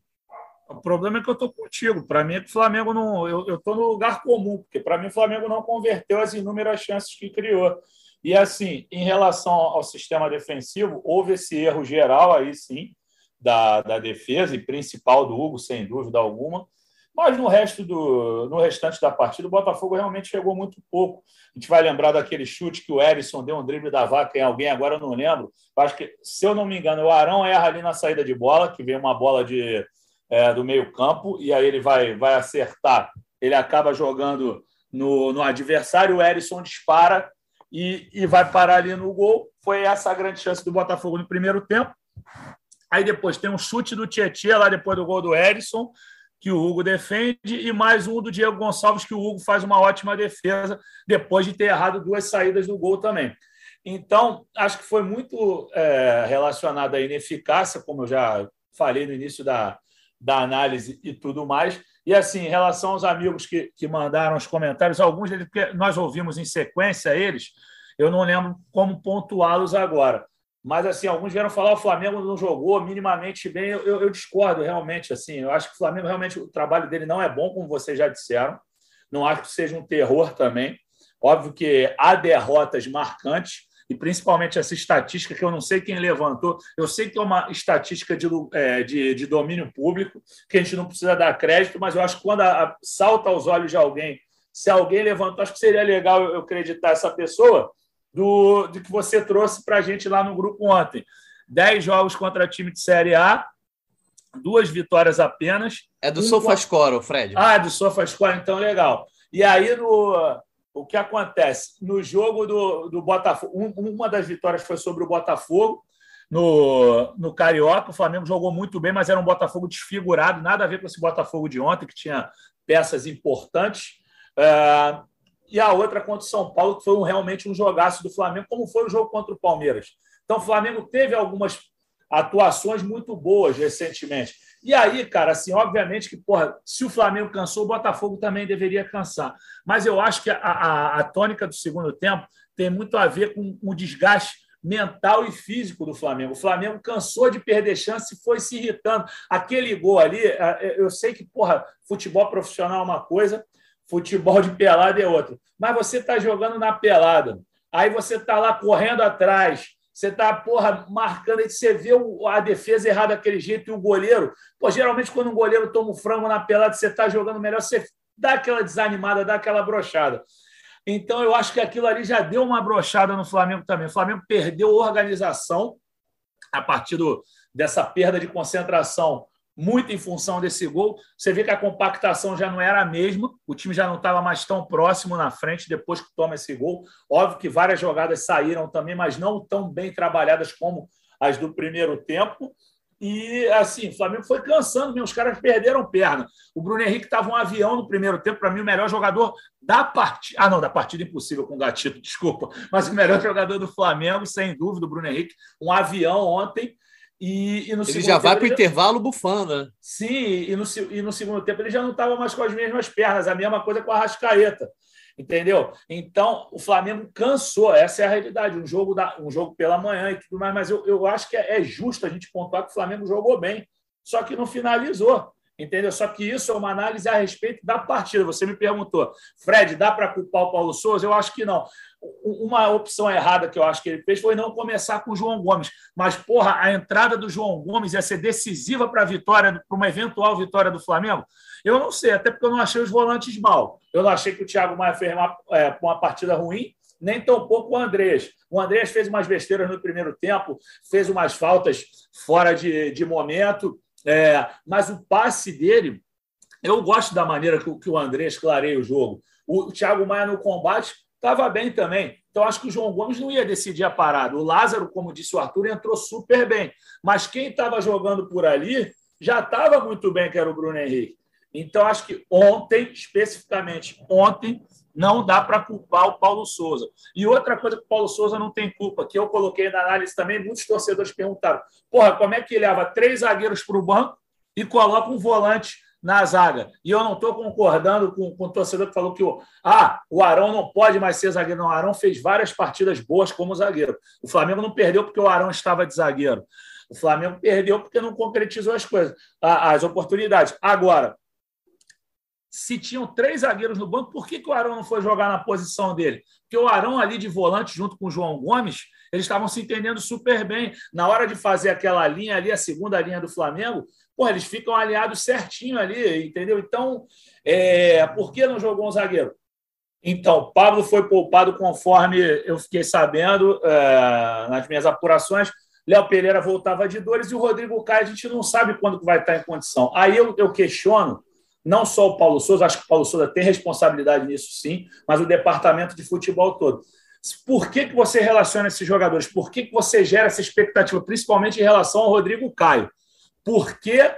O problema é que eu estou contigo. Para mim, é que o Flamengo não. Eu estou no lugar comum, porque para mim o Flamengo não converteu as inúmeras chances que criou. E assim, em relação ao sistema defensivo, houve esse erro geral aí sim da, da defesa e principal do Hugo, sem dúvida alguma. Mas no resto do no restante da partida, o Botafogo realmente chegou muito pouco. A gente vai lembrar daquele chute que o Erisson deu um drible da vaca em alguém, agora eu não lembro. Acho que, se eu não me engano, o Arão erra ali na saída de bola, que vem uma bola de, é, do meio-campo, e aí ele vai, vai acertar. Ele acaba jogando no, no adversário, o Erisson dispara e, e vai parar ali no gol. Foi essa a grande chance do Botafogo no primeiro tempo. Aí depois tem um chute do Tietchan lá depois do gol do Edson, que o Hugo defende, e mais um do Diego Gonçalves, que o Hugo faz uma ótima defesa, depois de ter errado duas saídas do gol também. Então, acho que foi muito é, relacionado à ineficácia, como eu já falei no início da, da análise e tudo mais. E assim, em relação aos amigos que, que mandaram os comentários, alguns deles, porque nós ouvimos em sequência eles, eu não lembro como pontuá-los agora. Mas assim, alguns vieram falar o Flamengo não jogou minimamente bem. Eu, eu, eu, discordo realmente. Assim, eu acho que o Flamengo realmente o trabalho dele não é bom, como vocês já disseram. Não acho que seja um terror também. Óbvio que há derrotas marcantes e principalmente essa estatística que eu não sei quem levantou. Eu sei que é uma estatística de, é, de, de domínio público que a gente não precisa dar crédito, mas eu acho que quando a, a, salta aos olhos de alguém, se alguém levantou, acho que seria legal eu acreditar essa pessoa do, do que você trouxe para a gente lá no grupo ontem. Dez jogos contra time de Série A, duas vitórias apenas.
É do um... SofaScore, Fred.
Ah, é do SofaScore, então legal. E aí, no, o que acontece? No jogo do, do Botafogo, um, uma das vitórias foi sobre o Botafogo, no, no Carioca. O Flamengo jogou muito bem, mas era um Botafogo desfigurado, nada a ver com esse Botafogo de ontem, que tinha peças importantes. É, e a outra contra o São Paulo, que foi um, realmente um jogaço do Flamengo, como foi o jogo contra o Palmeiras. Então, o Flamengo teve algumas atuações muito boas recentemente. E aí, cara, assim, obviamente que, porra, se o Flamengo cansou, o Botafogo também deveria cansar. Mas eu acho que a, a, a tônica do segundo tempo tem muito a ver com o desgaste mental e físico do Flamengo. O Flamengo cansou de perder chance e foi se irritando. Aquele gol ali, eu sei que, porra, futebol profissional é uma coisa, Futebol de pelada é outro. Mas você está jogando na pelada. Aí você está lá correndo atrás. Você está, porra, marcando. Aí você vê a defesa errada daquele jeito e o goleiro. Pô, geralmente, quando um goleiro toma um frango na pelada, você está jogando melhor, você dá aquela desanimada, dá aquela brochada. Então, eu acho que aquilo ali já deu uma brochada no Flamengo também. O Flamengo perdeu organização a partir do, dessa perda de concentração muito em função desse gol. Você vê que a compactação já não era a mesma, o time já não estava mais tão próximo na frente depois que toma esse gol. Óbvio que várias jogadas saíram também, mas não tão bem trabalhadas como as do primeiro tempo. E assim, o Flamengo foi cansando mesmo, os caras perderam perna. O Bruno Henrique estava um avião no primeiro tempo, para mim, o melhor jogador da partida. Ah, não, da partida impossível com o Gatito, desculpa. Mas o melhor jogador do Flamengo, sem dúvida, o Bruno Henrique, um avião ontem. E, e no
ele já vai para o intervalo bufando, né?
Sim, e no, e no segundo tempo ele já não estava mais com as mesmas pernas, a mesma coisa com a Rascaeta. Entendeu? Então, o Flamengo cansou, essa é a realidade. Um jogo, da, um jogo pela manhã e tudo mais, mas eu, eu acho que é, é justo a gente pontuar que o Flamengo jogou bem, só que não finalizou. Entendeu? Só que isso é uma análise a respeito da partida. Você me perguntou, Fred, dá para culpar o Paulo Souza? Eu acho que não. Uma opção errada que eu acho que ele fez foi não começar com o João Gomes. Mas, porra, a entrada do João Gomes ia ser decisiva para a vitória, para uma eventual vitória do Flamengo? Eu não sei, até porque eu não achei os volantes mal. Eu não achei que o Thiago Maia fez uma, é, uma partida ruim, nem tampouco o Andrés. O Andrés fez umas besteiras no primeiro tempo, fez umas faltas fora de, de momento é, mas o passe dele, eu gosto da maneira que, que o Andrés clareia o jogo. O Thiago Maia no combate estava bem também. Então, acho que o João Gomes não ia decidir a parada. O Lázaro, como disse o Arthur, entrou super bem. Mas quem estava jogando por ali já estava muito bem, que era o Bruno Henrique. Então, acho que ontem, especificamente ontem, não dá para culpar o Paulo Souza. E outra coisa que o Paulo Souza não tem culpa, que eu coloquei na análise também, muitos torcedores perguntaram: porra, como é que ele leva três zagueiros para o banco e coloca um volante na zaga? E eu não estou concordando com, com o torcedor que falou que o, ah, o Arão não pode mais ser zagueiro. Não, o Arão fez várias partidas boas como zagueiro. O Flamengo não perdeu porque o Arão estava de zagueiro. O Flamengo perdeu porque não concretizou as coisas, as oportunidades. Agora, se tinham três zagueiros no banco, por que, que o Arão não foi jogar na posição dele? Porque o Arão ali de volante, junto com o João Gomes, eles estavam se entendendo super bem. Na hora de fazer aquela linha ali, a segunda linha do Flamengo, pô, eles ficam aliados certinho ali, entendeu? Então, é, por que não jogou um zagueiro? Então, Pablo foi poupado conforme eu fiquei sabendo é, nas minhas apurações. Léo Pereira voltava de dores e o Rodrigo Caio a gente não sabe quando vai estar em condição. Aí eu, eu questiono não só o Paulo Souza, acho que o Paulo Souza tem responsabilidade nisso sim, mas o departamento de futebol todo. Por que, que você relaciona esses jogadores? Por que, que você gera essa expectativa, principalmente em relação ao Rodrigo Caio? Por que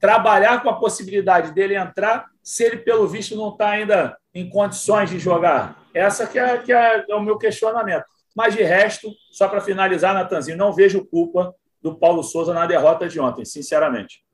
trabalhar com a possibilidade dele entrar se ele, pelo visto, não está ainda em condições de jogar? Essa que é, que é, é o meu questionamento. Mas, de resto, só para finalizar, Natanzinho, não vejo culpa do Paulo Souza na derrota de ontem, sinceramente.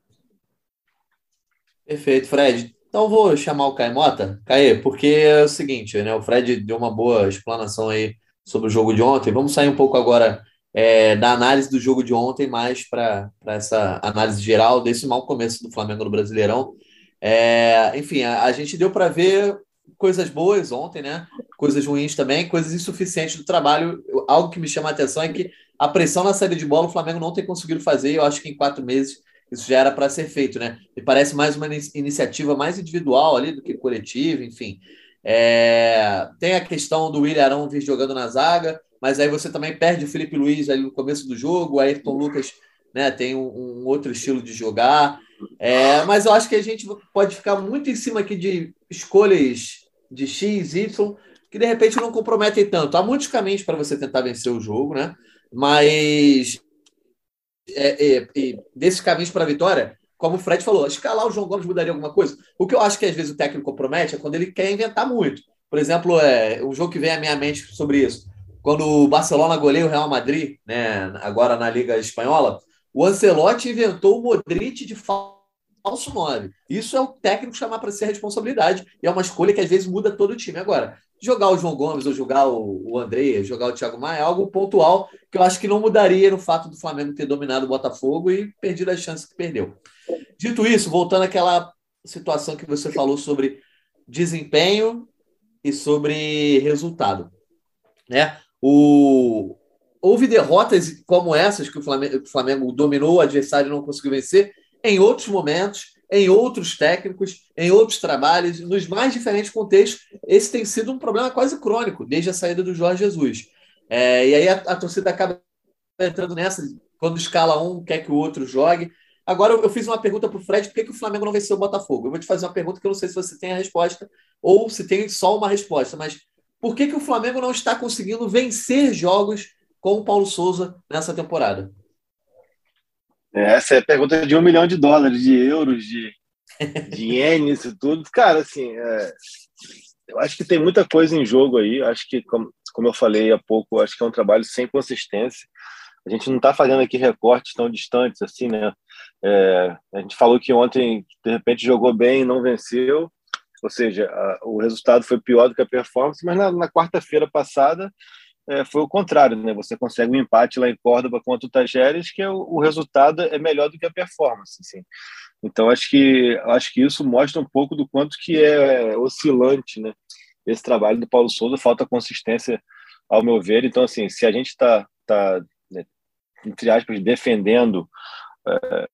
Perfeito, Fred. Então vou chamar o Caimota, Caê, porque é o seguinte, né? O Fred deu uma boa explanação aí sobre o jogo de ontem. Vamos sair um pouco agora é, da análise do jogo de ontem, mais para essa análise geral desse mau começo do Flamengo no Brasileirão. É, enfim, a, a, gente deu para ver coisas boas ontem, né? Coisas ruins também, coisas insuficientes do trabalho. Algo que me chama a atenção é que a pressão na saída de bola o Flamengo não tem conseguido fazer. Eu acho que em quatro meses isso já era para ser feito, né? Me parece mais uma iniciativa mais individual ali do que coletiva, enfim. É... Tem a questão do William Arão vir jogando na zaga, mas aí você também perde o Felipe Luiz ali no começo do jogo, o Ayrton Lucas né, tem um, um outro estilo de jogar. É... Mas eu acho que a gente pode ficar muito em cima aqui de escolhas de X, Y, que de repente não comprometem tanto. Há muitos caminhos para você tentar vencer o jogo, né? Mas é, é, desses caminhos para a vitória, como o Fred falou, escalar o João Gomes mudaria alguma coisa? O que eu acho que às vezes o técnico compromete é quando ele quer inventar muito. Por exemplo, é, um jogo que vem à minha mente sobre isso. Quando o Barcelona goleia o Real Madrid, né, agora na Liga Espanhola, o Ancelotti inventou o Modric de falso 9. Isso é o técnico chamar para ser responsabilidade e é uma escolha que às vezes muda todo o time. Agora, jogar o João Gomes ou jogar o, André, jogar o Thiago Maia é algo pontual que eu acho que não mudaria no fato do Flamengo ter dominado o Botafogo e perdido as chances que perdeu. Dito isso, voltando àquela situação que você falou sobre desempenho e sobre resultado, né? O houve derrotas como essas que o Flamengo, o Flamengo dominou o adversário não conseguiu vencer em outros momentos em outros técnicos, em outros trabalhos, nos mais diferentes contextos. Esse tem sido um problema quase crônico desde a saída do Jorge Jesus. É, e aí a, a, torcida acaba entrando nessa, quando escala um, quer que o outro jogue. Agora eu, eu fiz uma pergunta para o Fred: por que, que o Flamengo não venceu o Botafogo? Eu vou te fazer uma pergunta que eu não sei se você tem a resposta ou se tem só uma resposta, mas por que, que o Flamengo não está conseguindo vencer jogos com o Paulo Souza nessa temporada?
Essa é a pergunta de um milhão de dólares, de euros, de, de ienes e tudo. Cara, assim, é, eu acho que tem muita coisa em jogo aí. Acho que, como, como eu falei há pouco, acho que é um trabalho sem consistência. A gente não está fazendo aqui recortes tão distantes assim, né? É, a gente falou que ontem, de repente, jogou bem e não venceu. Ou seja, a, o resultado foi pior do que a performance, mas na, na quarta-feira passada é, foi o contrário, né? Você consegue um empate lá em Córdoba contra o Tajeres, que é o, o, resultado é melhor do que a performance, assim. Então acho que acho que isso mostra um pouco do quanto que é oscilante, né? Esse trabalho do Paulo Souza falta consistência, ao meu ver. Então assim, se a gente está tá, né, entre aspas defendendo é,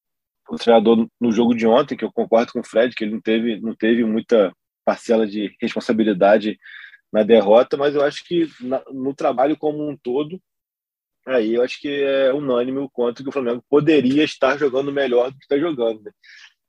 o treinador no jogo de ontem, que eu concordo com o Fred, que ele não teve não teve muita parcela de responsabilidade na derrota, mas eu acho que na, no trabalho como um todo, aí eu acho que é unânime o quanto que o Flamengo poderia estar jogando melhor do que está jogando. Né?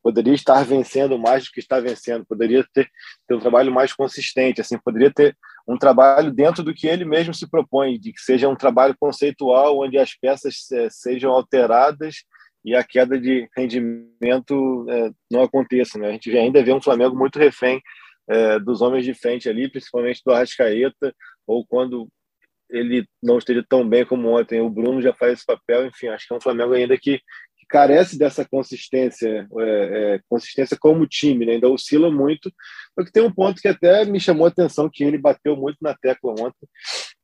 Poderia estar vencendo mais do que está vencendo, poderia ter, ter um trabalho mais consistente, assim, poderia ter um trabalho dentro do que ele mesmo se propõe, de que seja um trabalho conceitual, onde as peças é, sejam alteradas e a queda de rendimento é, não aconteça. Né? A gente ainda vê um Flamengo muito refém é, dos homens de frente ali, principalmente do Arrascaeta, ou quando ele não esteja tão bem como ontem, o Bruno já faz esse papel. Enfim, acho que é um Flamengo ainda que, que carece dessa consistência, é, é, consistência como time, né? ainda oscila muito. Porque tem um ponto que até me chamou a atenção, que ele bateu muito na tecla ontem,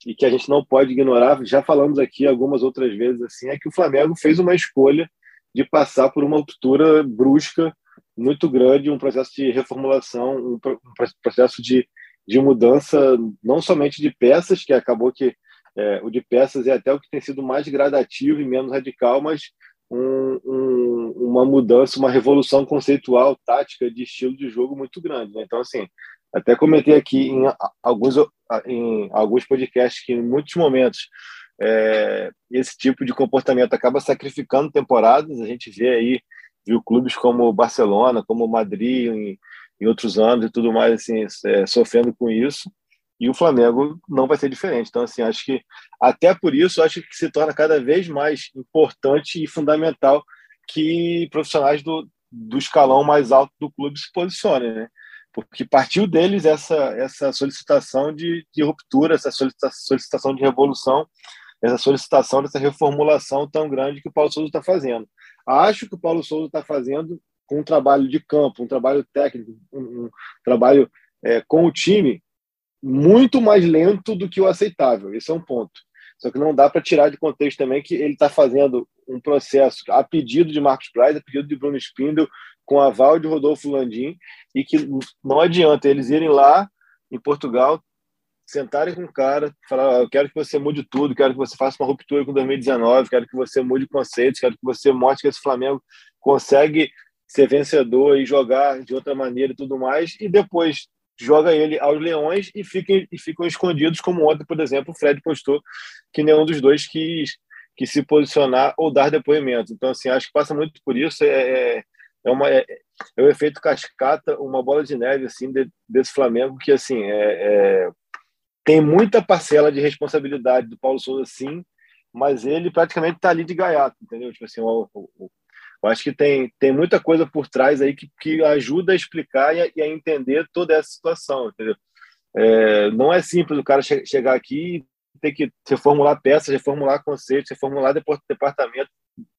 e que a gente não pode ignorar, já falamos aqui algumas outras vezes, assim, é que o Flamengo fez uma escolha de passar por uma ruptura brusca muito grande, um processo de reformulação, um processo de, de mudança, não somente de peças, que acabou que é, o de peças é até o que tem sido mais gradativo e menos radical, mas um, um, uma mudança, uma revolução conceitual, tática, de estilo de jogo muito grande. Né? Então, assim, até comentei aqui em alguns, em alguns podcasts que em muitos momentos é, esse tipo de comportamento acaba sacrificando temporadas. A gente vê aí viu clubes como Barcelona, como Madrid, em, em outros anos e tudo mais, assim, é, sofrendo com isso. E o Flamengo não vai ser diferente. Então, assim, acho que até por isso, acho que se torna cada vez mais importante e fundamental que profissionais do, do escalão mais alto do clube se posicionem, né? Porque partiu deles essa, essa solicitação de, de ruptura, essa solicitação de revolução, essa solicitação dessa reformulação tão grande que o Paulo Souza está fazendo. Acho que o Paulo Souza está fazendo com um trabalho de campo, um trabalho técnico, um, um trabalho é, com o time muito mais lento do que o aceitável. Esse é um ponto. Só que não dá para tirar de contexto também que ele está fazendo um processo a pedido de Marcos Braz, a pedido de Bruno Spindel, com aval de Rodolfo Landim, e que não adianta eles irem lá em Portugal, sentarem com o cara, falar: eu quero que você mude tudo, quero que você faça uma ruptura com 2019, quero que você mude conceitos, quero que você mostre que esse Flamengo consegue ser vencedor e jogar de outra maneira e tudo mais, e depois joga ele aos leões e ficam, e ficam escondidos, como ontem, por exemplo, o Fred postou que nenhum dos dois quis, que se posicionar ou dar depoimento. Então, assim, acho que passa muito por isso. É, é, é, uma, é, é o efeito cascata, uma bola de neve assim de, desse Flamengo que assim é, é, tem muita parcela de responsabilidade do Paulo Souza, sim, mas ele praticamente está ali de gaiato, entendeu? Tipo assim, o, o, eu acho que tem, tem muita coisa por trás aí que, que ajuda a explicar e a, e a entender toda essa situação, entendeu? É, não é simples o cara che chegar aqui e ter que reformular peças, reformular conceitos, reformular departamento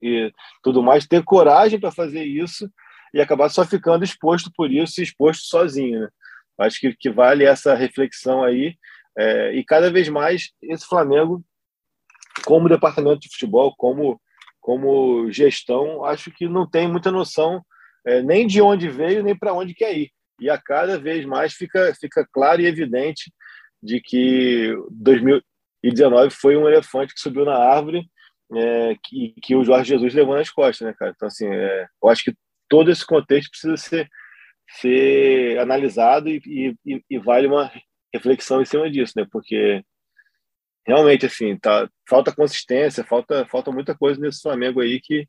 e tudo mais, ter coragem para fazer isso e acabar só ficando exposto por isso, exposto sozinho. Né? Acho que, que vale essa reflexão aí. É, e cada vez mais esse Flamengo, como departamento de futebol, como como gestão, acho que não tem muita noção é, nem de onde veio, nem para onde quer ir. E a cada vez mais fica, fica claro e evidente de que 2019 foi um elefante que subiu na árvore é, que, que o Jorge Jesus levou nas costas, né, cara? Então, assim, é, eu acho que todo esse contexto precisa ser, ser analisado e, e, e vale uma reflexão em cima disso, né? Porque realmente assim tá falta consistência falta falta muita coisa nesse Flamengo aí que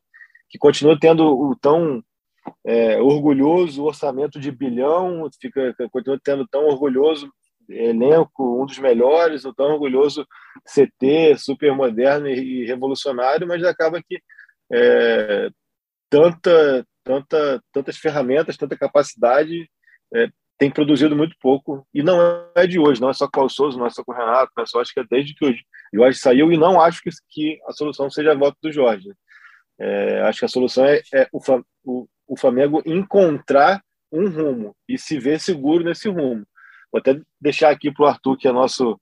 que continua tendo o tão é, orgulhoso orçamento de bilhão fica continua tendo tão orgulhoso elenco um dos melhores o tão orgulhoso CT super moderno e, revolucionário mas acaba que é, tanta tanta tantas ferramentas tanta capacidade é, tem produzido muito pouco, e não é de hoje, não é só com o Souza, não é só com o Renato, é só acho que é desde que o Jorge saiu, e não acho que, que a solução seja a volta do Jorge. É, acho que a solução é, é o, o, o, Flamengo encontrar um rumo e se ver seguro nesse rumo. Vou até deixar aqui para o Arthur, que é nosso,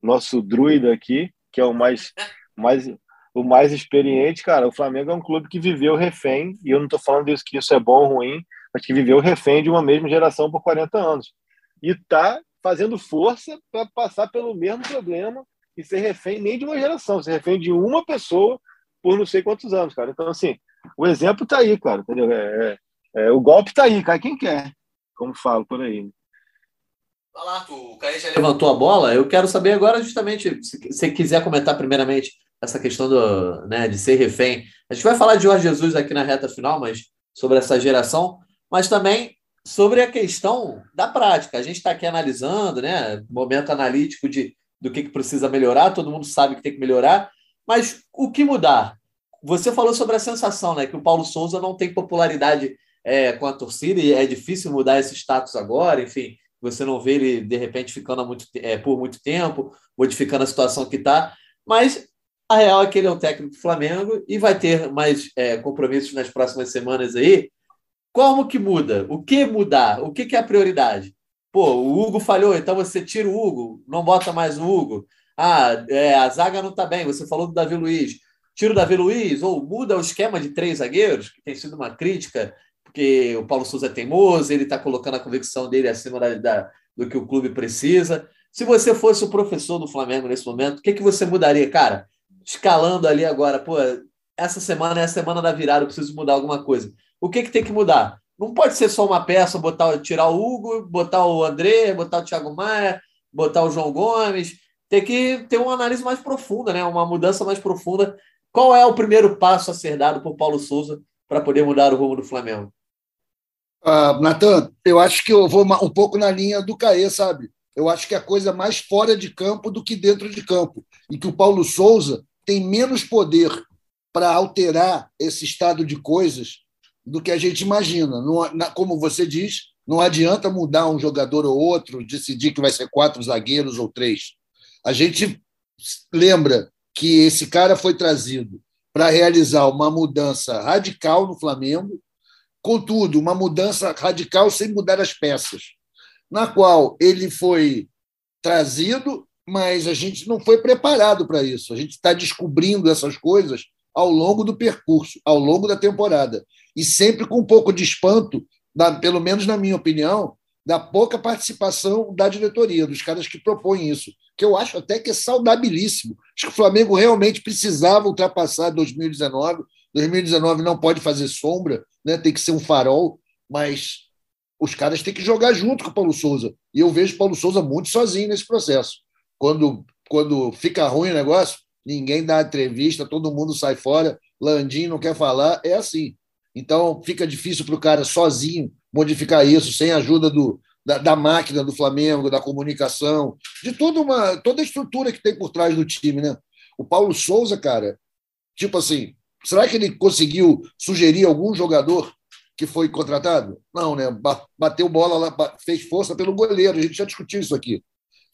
nosso druida aqui, que é o mais, mais, o mais experiente, cara. O Flamengo é um clube que viveu refém, e eu não estou falando isso que isso é bom ou ruim, mas que viveu refém de uma mesma geração por 40 anos. E está fazendo força para passar pelo mesmo problema e ser refém nem de uma geração, ser refém de uma pessoa por não sei quantos anos, cara. Então, assim, o exemplo está aí, cara, entendeu? É, é, é, o golpe está aí, cai quem quer, como falo por aí.
Fala, o Caio já levantou a bola. Eu quero saber agora, justamente, se você quiser comentar primeiramente essa questão do, né, de ser refém. A gente vai falar de Jorge Jesus aqui na reta final, mas sobre essa geração mas também sobre a questão da prática. A gente está aqui analisando, né? Momento analítico de do que, que precisa melhorar, todo mundo sabe que tem que melhorar, mas o que mudar? Você falou sobre a sensação, né? Que o Paulo Souza não tem popularidade é, com a torcida e é difícil mudar esse status agora, enfim, você não vê ele de repente ficando muito, é, por muito tempo, modificando a situação que está, mas a real é que ele é o técnico do Flamengo e vai ter mais é, compromissos nas próximas semanas aí como que muda? O que mudar? O que, que é a prioridade? Pô, o Hugo falhou, então você tira o Hugo, não bota mais o Hugo. Ah, é, a zaga não está bem, você falou do Davi Luiz. Tira o Davi Luiz, ou muda o esquema de três zagueiros, que tem sido uma crítica, porque o Paulo Souza é teimoso, ele está colocando a convicção dele acima da, da, do que o clube precisa. Se você fosse o professor do Flamengo nesse momento, o que, que você mudaria? Cara, escalando ali agora, pô, essa semana é a semana da virada, eu preciso mudar alguma coisa o que, que tem que mudar? Não pode ser só uma peça, botar, tirar o Hugo, botar o André, botar o Thiago Maia, botar o João Gomes. Tem que ter uma análise mais profunda, né? uma mudança mais profunda. Qual é o primeiro passo a ser dado por Paulo Souza para poder mudar o rumo do Flamengo?
Ah, Natan, eu acho que eu vou um pouco na linha do Caê, sabe? Eu acho que é coisa mais fora de campo do que dentro de campo. E que o Paulo Souza tem menos poder para alterar esse estado de coisas do que a gente imagina. como você diz, não adianta mudar um jogador ou outro, decidir que vai ser quatro zagueiros ou três. A gente lembra que esse cara foi trazido para realizar uma mudança radical no Flamengo, contudo, uma mudança radical sem mudar as peças, na qual ele foi trazido, mas a gente não foi preparado para isso. A gente está descobrindo essas coisas ao longo do percurso, ao longo da temporada, e sempre com um pouco de espanto, pelo menos na minha opinião, da pouca participação da diretoria, dos caras que propõem isso, que eu acho até que é saudabilíssimo. Acho que o Flamengo realmente precisava ultrapassar 2019. 2019 não pode fazer sombra, né? tem que ser um farol, mas os caras têm que jogar junto com o Paulo Souza. E eu vejo o Paulo Souza muito sozinho nesse processo. Quando, quando fica ruim o negócio, ninguém dá entrevista, todo mundo sai fora, Landim não quer falar, é assim. Então fica difícil para o cara sozinho modificar isso, sem a ajuda do, da, da, máquina do Flamengo, da comunicação, de toda, uma, toda a estrutura que tem por trás do time. Né? O Paulo Souza, cara, tipo assim, será que ele conseguiu sugerir algum jogador que foi contratado? Não, né? Bateu bola lá, fez força pelo goleiro, a gente já discutiu isso aqui.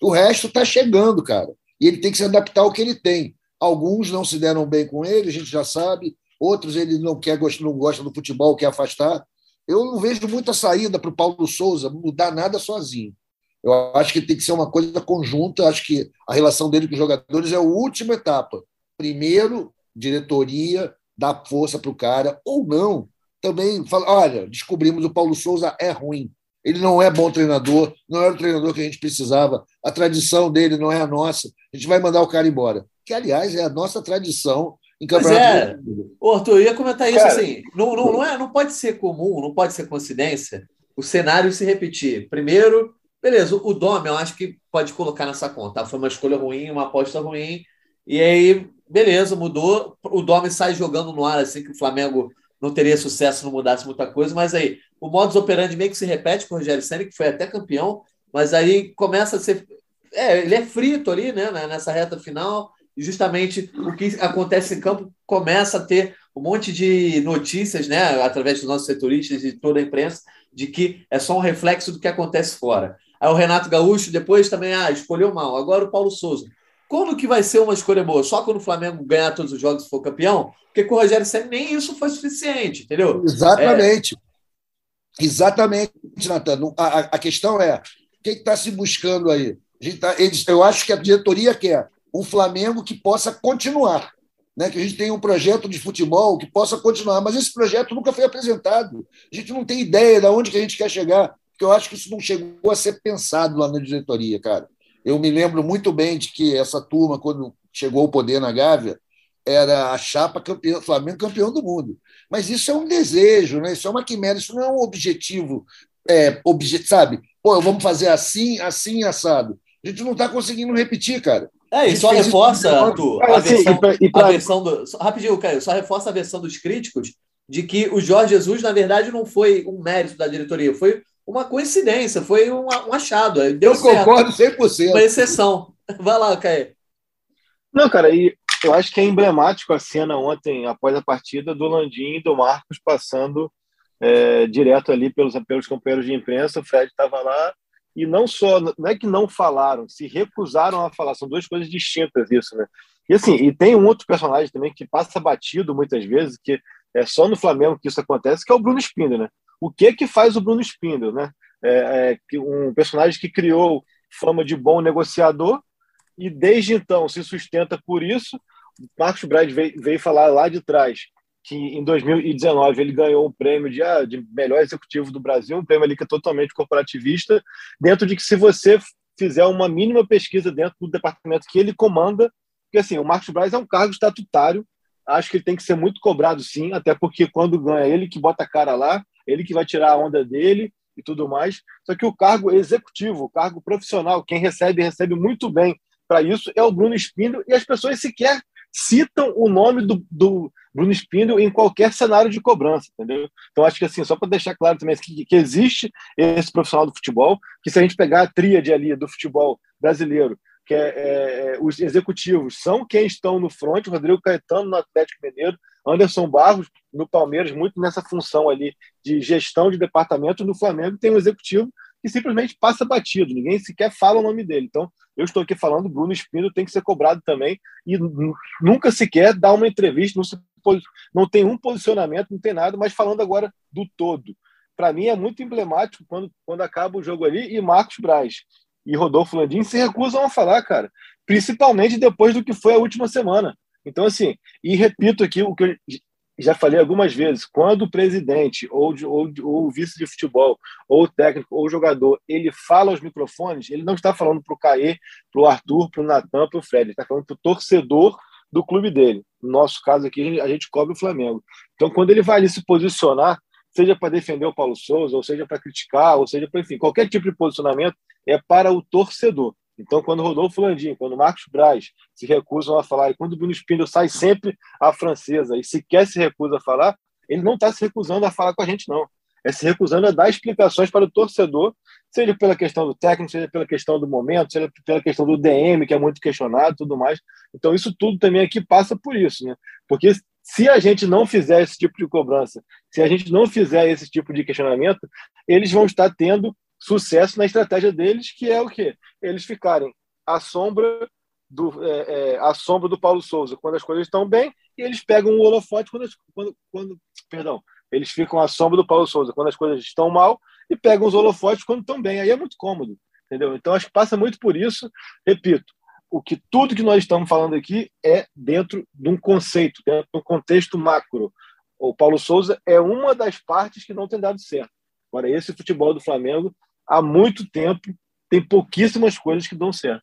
O resto está chegando, cara. E ele tem que se adaptar ao que ele tem. Alguns não se deram bem com ele, a gente já sabe. Outros ele não quer, não gosta do futebol, quer afastar. Eu não vejo muita saída para o Paulo Souza mudar nada sozinho. Eu acho que tem que ser uma coisa conjunta. Acho que a relação dele com os jogadores é a última etapa. Primeiro, diretoria, dar força para o cara, ou não. Também fala: olha, descobrimos o Paulo Souza é ruim. Ele não é bom treinador, não era o treinador que a gente precisava. A tradição dele não é a nossa. A gente vai mandar o cara embora. Que, aliás, é a nossa tradição em campeonato.
Pois é. Arthur, eu ia comentar isso Cara, assim. Não, não, não, é, não pode ser comum, não pode ser coincidência o cenário se repetir. Primeiro, beleza, o Dome eu acho que pode colocar nessa conta. Foi uma escolha ruim, uma aposta ruim. E aí, beleza, mudou. O Dome sai jogando no ar assim que o Flamengo não teria sucesso não mudasse muita coisa, mas aí o modus operandi meio que se repete com o Rogério Senna, que foi até campeão, mas aí começa a ser. É, ele é frito ali, né, nessa reta final e justamente o que acontece em campo começa a ter um monte de notícias, né, através dos nossos setoristas e toda a imprensa, de que é só um reflexo do que acontece fora. Aí o Renato Gaúcho depois também ah, escolheu mal. Agora o Paulo Souza. Quando que vai ser uma escolha boa? Só quando o Flamengo ganhar todos os jogos e for campeão? Porque com o Rogério Senna nem isso foi suficiente, entendeu?
Exatamente. É... Exatamente, Natan. A, a, questão é, o que está se buscando aí? Tá, eles, eu acho que a diretoria quer um Flamengo que possa continuar, né? que a gente tenha um projeto de futebol que possa continuar, mas esse projeto nunca foi apresentado. A gente não tem ideia de onde que a gente quer chegar, porque eu acho que isso não chegou a ser pensado lá na diretoria, cara. Eu me lembro muito bem de que essa turma, quando chegou ao poder na Gávea, era a chapa campeão, Flamengo campeão do mundo. Mas isso é um desejo, né? isso é uma quimera, isso não é um objetivo, é, obje, sabe? Pô, vamos fazer assim, assim, assado. A gente não está conseguindo repetir, cara.
É, e só reforça, Arthur, a, assim, versão, pra, pra... a versão do. Rapidinho, Caio, só reforça a versão dos críticos de que o Jorge Jesus, na verdade, não foi um mérito da diretoria, foi uma coincidência, foi um, um achado. Deu
eu certo. concordo 100%.
Uma exceção. Vai lá, Caio.
Não, cara, e eu acho que é emblemático a cena ontem, após a partida, do Landim e do Marcos passando é, direto ali pelos, pelos companheiros de imprensa. O Fred estava lá e não só, não é que não falaram, se recusaram a falar, são duas coisas distintas isso, né? E assim, e tem um outro personagem também que passa batido muitas vezes, que é só no Flamengo que isso acontece, que é o Bruno Spindler, né? O que que faz o Bruno Spindler, né? É, é um personagem que criou fama de bom negociador e desde então se sustenta por isso. Marcos Braz veio, veio falar lá de trás que em 2019 ele ganhou o prêmio de, ah, de melhor executivo do Brasil, um prêmio ali que é totalmente corporativista, dentro de que se você fizer uma mínima pesquisa dentro do departamento que ele comanda, porque assim, o Marcos Braz é um cargo estatutário, acho que ele tem que ser muito cobrado sim, até porque quando ganha ele que bota a cara lá, ele que vai tirar a onda dele e tudo mais, só que o cargo executivo, o cargo profissional, quem recebe, recebe muito bem para isso, é o Bruno Espíndola, e as pessoas sequer citam o nome do, do, Bruno Spindle em qualquer cenário de cobrança, entendeu? Então, acho que assim, só para deixar claro também que, que existe esse profissional do futebol, que se a gente pegar a tríade ali do futebol brasileiro, que é, é, os executivos são quem estão no front, Rodrigo Caetano no Atlético Mineiro, Anderson Barros no Palmeiras, muito nessa função ali de gestão de departamento, no Flamengo tem um executivo que simplesmente passa batido, ninguém sequer fala o nome dele. Então, eu estou aqui falando, Bruno Espino tem que ser cobrado também e nunca sequer dá uma entrevista, não, se, não tem um posicionamento, não tem nada, mas falando agora do todo. Para mim é muito emblemático quando, quando acaba o jogo ali e Marcos Braz e Rodolfo Landim se recusam a falar, cara, principalmente depois do que foi a última semana. Então, assim, e repito aqui o que eu já falei algumas vezes, quando o presidente ou, ou, ou o vice de futebol, ou o técnico, ou o jogador, ele fala aos microfones, ele não está falando para o Caê, para o Arthur, para o Natan, para o Fred, ele está falando para o torcedor do clube dele. No nosso caso aqui, a gente cobre o Flamengo. Então, quando ele vai ali se posicionar, seja para defender o Paulo Souza, ou seja para criticar, ou seja para, enfim, qualquer tipo de posicionamento, é para o torcedor. Então, quando Rodolfo Landim, quando Marcos Braz se recusam a falar, e quando o Bruno Spindle sai sempre a francesa e sequer se recusa a falar, ele não está se recusando a falar com a gente, não. É se recusando a dar explicações para o torcedor, seja pela questão do técnico, seja pela questão do momento, seja pela questão do DM, que é muito questionado tudo mais. Então, isso tudo também aqui passa por isso, né? Porque se a gente não fizer esse tipo de cobrança, se a gente não fizer esse tipo de questionamento, eles vão estar tendo sucesso na estratégia deles, que é o quê? Eles ficarem à sombra do, é, é, à sombra do Paulo Souza quando as coisas estão bem, e eles pegam o holofote quando, quando, quando perdão, eles ficam à sombra do Paulo Souza quando as coisas estão mal e pegam os holofotes quando estão bem. Aí é muito cômodo, entendeu? Então acho que passa muito por isso. Repito, o que tudo que nós estamos falando aqui é dentro de um conceito, dentro de um contexto macro. O Paulo Souza é uma das partes que não tem dado certo. Agora, esse futebol do Flamengo há muito tempo tem pouquíssimas coisas que dão certo.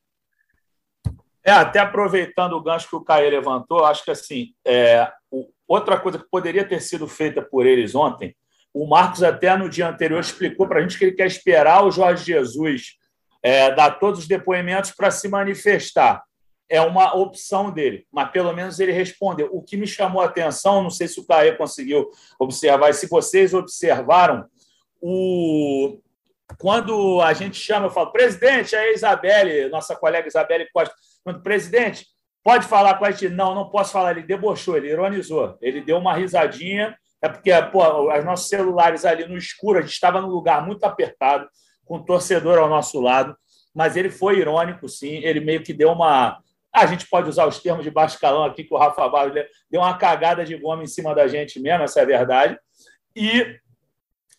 É, até aproveitando o gancho que o Caio levantou, acho que assim, é, o, outra coisa que poderia ter sido feita por eles ontem, o Marcos até no dia anterior explicou para a gente que ele quer esperar o Jorge Jesus é, dar todos os depoimentos para se manifestar. É uma opção dele, mas pelo menos ele respondeu. O que me chamou a atenção, não sei se o Caio conseguiu observar, se vocês observaram, o, quando a gente chama, eu falo, presidente, é a Isabelle, nossa colega Isabelle Costa, quando presidente, pode falar com a gente? Não, não posso falar. Ele debochou, ele ironizou, ele deu uma risadinha, é porque pô, os nossos celulares ali no escuro, a gente estava num lugar muito apertado, com o torcedor ao nosso lado, mas ele foi irônico, sim, ele meio que deu uma. A gente pode usar os termos de baixo calão aqui, que o Rafa Barros deu uma cagada de goma em cima da gente mesmo, essa é a verdade. E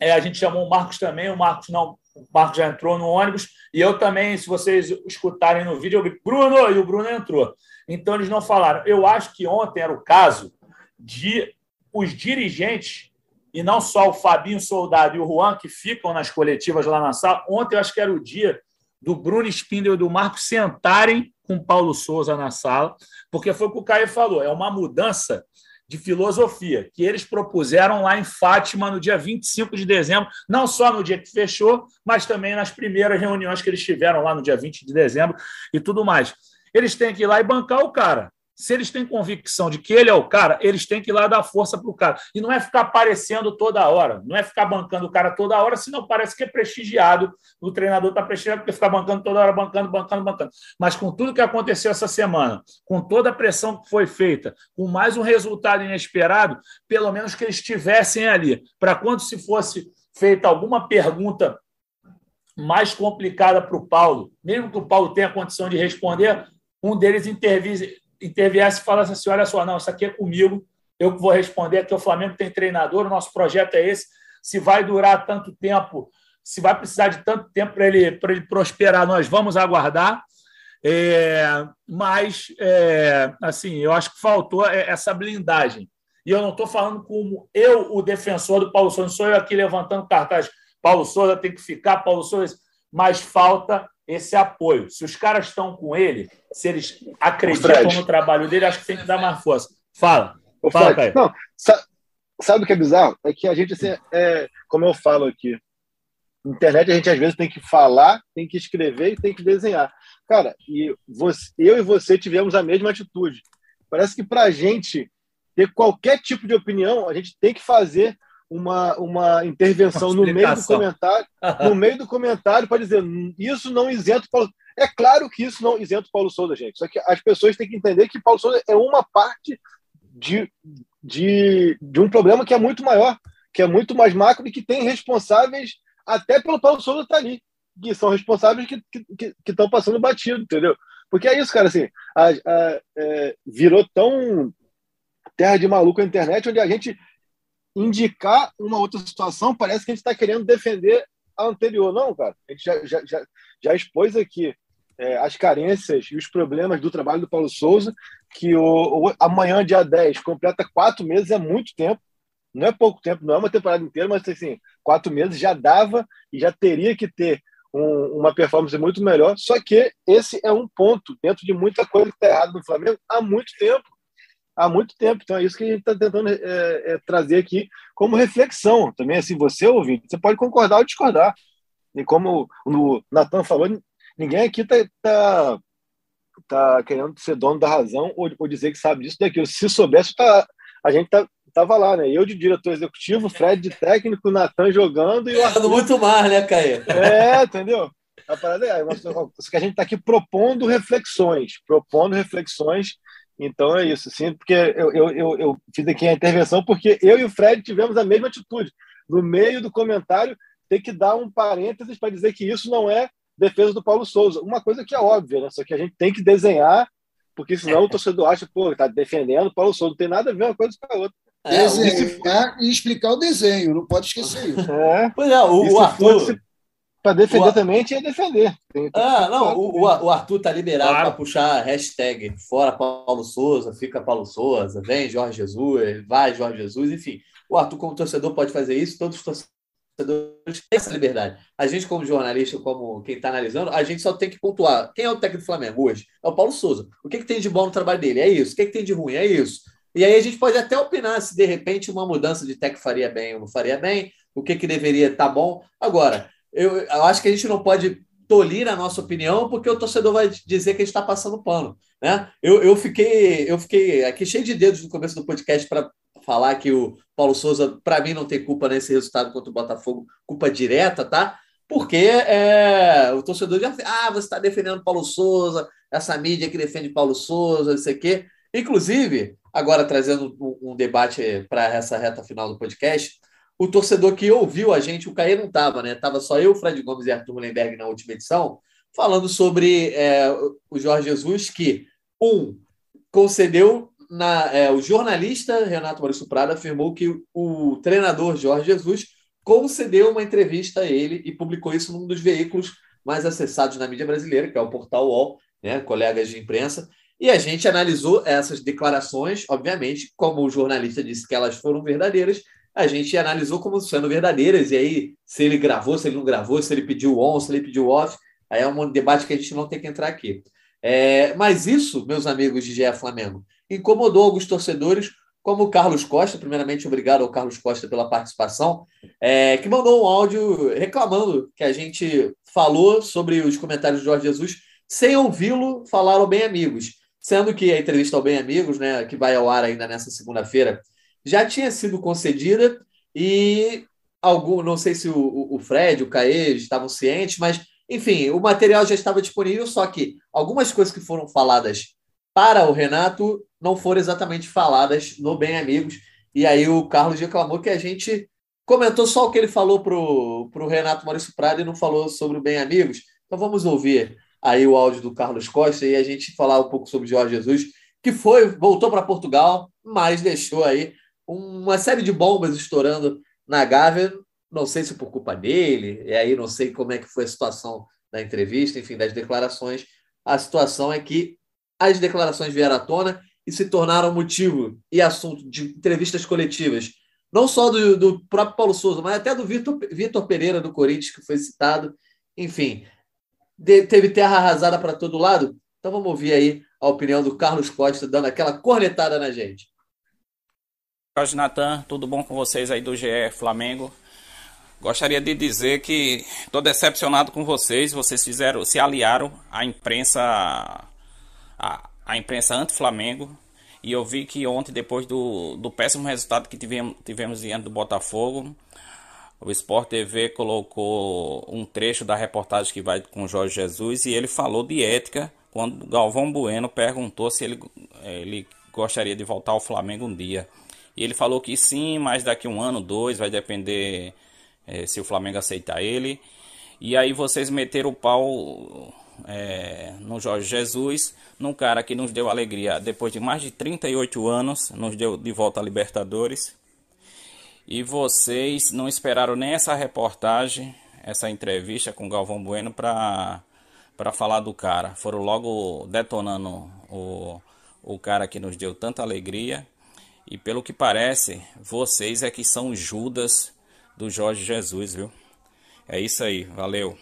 é, a gente chamou o Marcos também, o Marcos não, o Marcos já entrou no ônibus, e eu também, se vocês escutarem no vídeo, eu Bruno, e o Bruno entrou. Então eles não falaram. Eu acho que ontem era o caso de os dirigentes, e não só o Fabinho Soldado e o Juan, que ficam nas coletivas lá na sala. Ontem eu acho que era o dia do Bruno Spindel e do Marcos sentarem com Paulo Souza na sala, porque foi o que o Caio falou, é uma mudança de filosofia que eles propuseram lá em Fátima no dia 25 de dezembro, não só no dia que fechou, mas também nas primeiras reuniões que eles tiveram lá no dia 20 de dezembro e tudo mais. Eles têm que ir lá e bancar o cara. Se eles têm convicção de que ele é o cara, eles têm que ir lá dar força para o cara. E não é ficar aparecendo toda hora, não é ficar bancando o cara toda hora, senão parece que é prestigiado. O treinador está prestigiado porque fica bancando toda hora, bancando, bancando, bancando. Mas com tudo que aconteceu essa semana, com toda a pressão que foi feita, com mais um resultado inesperado, pelo menos que eles estivessem ali, para quando se fosse feita alguma pergunta mais complicada para o Paulo, mesmo que o Paulo tenha condição de responder, um deles interviesse e falasse assim: olha só, não, isso aqui é comigo, eu vou responder que o Flamengo tem treinador, o nosso projeto é esse. Se vai durar tanto tempo, se vai precisar de tanto tempo para ele, ele prosperar, nós vamos aguardar. É, mas, é, assim, eu acho que faltou essa blindagem. E eu não estou falando como eu, o defensor do Paulo Souza, sou eu aqui levantando cartaz. Paulo Souza tem que ficar, Paulo Souza, mas falta esse apoio. Se os caras estão com ele, se eles acreditam no trabalho dele, acho que tem que dar mais força. Fala.
Fala, Caio. Não, sabe, sabe, o que é bizarro? É que a gente, assim, é, como eu falo aqui, internet a gente às vezes tem que falar, tem que escrever e tem que desenhar. Cara, e você, eu e você tivemos a mesma atitude. Parece que para a gente ter qualquer tipo de opinião, a gente tem que fazer uma, uma intervenção uma no meio do comentário, no meio do comentário para dizer isso não isenta Paulo. É claro que isso não isenta Paulo Souza, gente. Só que as pessoas têm que entender que Paulo Souza é uma parte de, de, de um problema que é muito maior, que é muito mais macro e que tem responsáveis até pelo Paulo Souza estar tá ali, que são responsáveis que estão que, passando batido, entendeu? Porque é isso, cara, assim, a, a, é, virou tão terra de maluco a internet, onde a gente indicar uma outra situação parece que a gente está querendo defender a anterior. Não, cara, a gente já, já, já, já expôs aqui é, as carências e os problemas do trabalho do Paulo Souza, que o, o, amanhã, dia 10, completa quatro meses, é muito tempo. Não é pouco tempo, não é uma temporada inteira, mas assim, quatro meses já dava e já teria que ter um, uma performance muito melhor. Só que esse é um ponto dentro de muita coisa que está errado no Flamengo há muito tempo. Há muito tempo. Então é isso que a gente está tentando é, é, trazer aqui como reflexão. Também, assim, você ouvinte, você pode concordar ou discordar. E como o Natan falou, ninguém aqui está tá, tá querendo ser dono da razão ou, ou dizer que sabe disso daquilo. Se soubesse, tá, a gente tá, tava lá, né? Eu de diretor executivo, Fred de técnico, Natan jogando e o
Arthur... muito mais, né, Caio?
É, entendeu? A parada é, que a gente está aqui propondo reflexões, propondo reflexões. Então é isso, sim, porque eu, eu, eu, eu fiz aqui a intervenção porque eu e o Fred tivemos a mesma atitude. No meio do comentário, tem que dar um parênteses para dizer que isso não é defesa do Paulo Souza. Uma coisa que é óbvia, né? Só que a gente tem que desenhar, porque senão o torcedor acha, pô, tá defendendo o Paulo Souza. Não tem nada a ver uma coisa com a outra.
É, Desenhar e explicar o desenho, não pode esquecer isso.
É. Pois é, o, o Arthur.
Para defender o... também tinha defender.
Ah, não, o, o Arthur tá liberado claro. para puxar hashtag fora Paulo Souza, fica Paulo Souza, vem Jorge Jesus, vai Jorge Jesus, enfim. O Arthur, como torcedor, pode fazer isso, todos os torcedores têm essa liberdade. A gente, como jornalista, como quem está analisando, a gente só tem que pontuar. Quem é o técnico do Flamengo hoje? É o Paulo Souza. O que, que tem de bom no trabalho dele? É isso. O que, que tem de ruim? É isso. E aí a gente pode até opinar se de repente uma mudança de tech faria bem ou não faria bem, o que, que deveria estar tá bom. Agora, eu, eu acho que a gente não pode tolir a nossa opinião, porque o torcedor vai dizer que a gente está passando pano. Né? Eu, eu, fiquei, eu fiquei aqui cheio de dedos no começo do podcast para falar que o Paulo Souza, para mim, não tem culpa nesse resultado contra o Botafogo, culpa direta, tá? Porque é, o torcedor já ah, você está defendendo Paulo Souza, essa mídia que defende Paulo Souza, não sei o quê. Inclusive, agora trazendo um, um debate para essa reta final do podcast, o torcedor que ouviu a gente, o Caê não estava, né? Tava só eu, Fred Gomes e Arthur Mullenberg na última edição, falando sobre é, o Jorge Jesus, que, um, concedeu na, é, o jornalista Renato Maurício Prada afirmou que o treinador Jorge Jesus concedeu uma entrevista a ele e publicou isso num dos veículos mais acessados na mídia brasileira, que é o Portal UOL, né, colegas de imprensa, e a gente analisou essas declarações, obviamente, como o jornalista disse que elas foram verdadeiras, a gente analisou como sendo verdadeiras, e aí, se ele gravou, se ele não gravou, se ele pediu on, se ele pediu off, aí é um debate que a gente não tem que entrar aqui. É, mas isso, meus amigos de GE Flamengo, incomodou alguns torcedores, como o Carlos Costa, primeiramente obrigado ao Carlos Costa pela participação, é, que mandou um áudio reclamando que a gente falou sobre os comentários de Jorge Jesus sem ouvi-lo falar ao Bem Amigos sendo que a entrevista ao Bem Amigos, né, que vai ao ar ainda nessa segunda-feira, já tinha sido concedida e algum, não sei se o, o Fred, o Caê estavam cientes, mas enfim, o material já estava disponível, só que algumas coisas que foram faladas para o Renato não foram exatamente faladas no Bem Amigos. E aí o Carlos reclamou que a gente comentou só o que ele falou para o Renato Maurício Prado e não falou sobre o Bem Amigos. Então vamos ouvir aí o áudio do Carlos Costa e a gente falar um pouco sobre Jorge Jesus, que foi, voltou para Portugal, mas deixou aí uma série de bombas estourando na Gávea, não sei se por culpa dele, e aí não sei como é que foi a situação da entrevista, enfim, das declarações. A situação é que as declarações vieram à tona e se tornaram motivo e assunto de entrevistas coletivas, não só do, do próprio Paulo Souza, mas até do Vitor, Vitor Pereira do Corinthians, que foi citado. Enfim, de, teve terra arrasada para todo lado? Então vamos ouvir aí a opinião do Carlos Costa dando aquela cornetada na gente.
Jorge Natan, tudo bom com vocês aí do GE Flamengo? Gostaria de dizer que estou decepcionado com vocês. Vocês fizeram, se aliaram à imprensa, à, à imprensa anti-Flamengo E eu vi que ontem, depois do, do péssimo resultado que tivemos, tivemos diante do Botafogo, o Sport TV colocou um trecho da reportagem que vai com Jorge Jesus e ele falou de ética quando Galvão Bueno perguntou se ele, ele gostaria de voltar ao Flamengo um dia. E ele falou que sim, mas daqui um ano, dois, vai depender é, se o Flamengo aceitar ele. E aí vocês meteram o pau é, no Jorge Jesus, num cara que nos deu alegria depois de mais de 38 anos, nos deu de volta a Libertadores. E vocês não esperaram nem essa reportagem, essa entrevista com Galvão Bueno para para falar do cara. Foram logo detonando o, o cara que nos deu tanta alegria. E pelo que parece, vocês é que são Judas do Jorge Jesus, viu? É isso aí, valeu.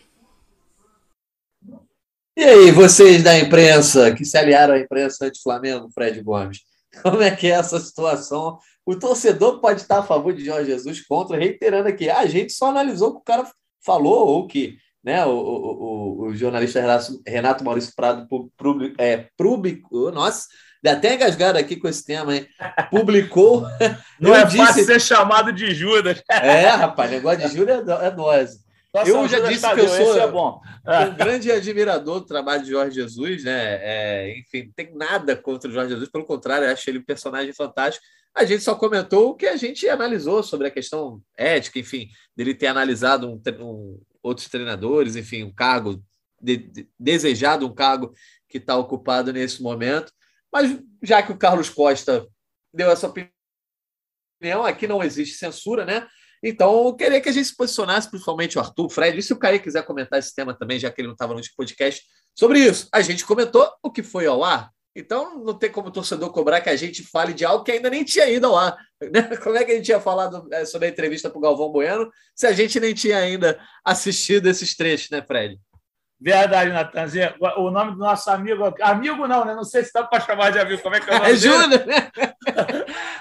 E aí, vocês da imprensa que se aliaram à imprensa anti-Flamengo, Fred Gomes, como é que é essa situação? O torcedor pode estar a favor de Jorge Jesus contra, reiterando aqui, a gente só analisou o que o cara falou, ou que né, o, o, o jornalista Renato, Renato Maurício Prado publicou, é, publicou, nossa, até engasgado aqui com esse tema, hein? Publicou.
Não é disse, fácil ser chamado de Judas.
É, rapaz, negócio de Judas é, é dose. Nossa, eu já disse que eu sou é bom. um grande admirador do trabalho de Jorge Jesus, né? É, enfim, não tem nada contra o Jorge Jesus, pelo contrário, acho ele um personagem fantástico. A gente só comentou o que a gente analisou sobre a questão ética, enfim, dele ter analisado um, um, outros treinadores, enfim, um cargo de, de, desejado, um cargo que está ocupado nesse momento. Mas já que o Carlos Costa deu essa opinião, aqui não existe censura, né? Então, eu queria que a gente se posicionasse, principalmente o Arthur, o Fred, e se o Caio quiser comentar esse tema também, já que ele não estava no podcast, sobre isso. A gente comentou o que foi ao ar, então não tem como o torcedor cobrar que a gente fale de algo que ainda nem tinha ido ao ar. Né? Como é que a gente ia falar do, é, sobre a entrevista para o Galvão Bueno se a gente nem tinha ainda assistido esses trechos, né, Fred?
Verdade, Natanzinho. O nome do nosso amigo. Amigo não, né? Não sei se dá para chamar de amigo. Como é que é o nome?
É Júnior, né?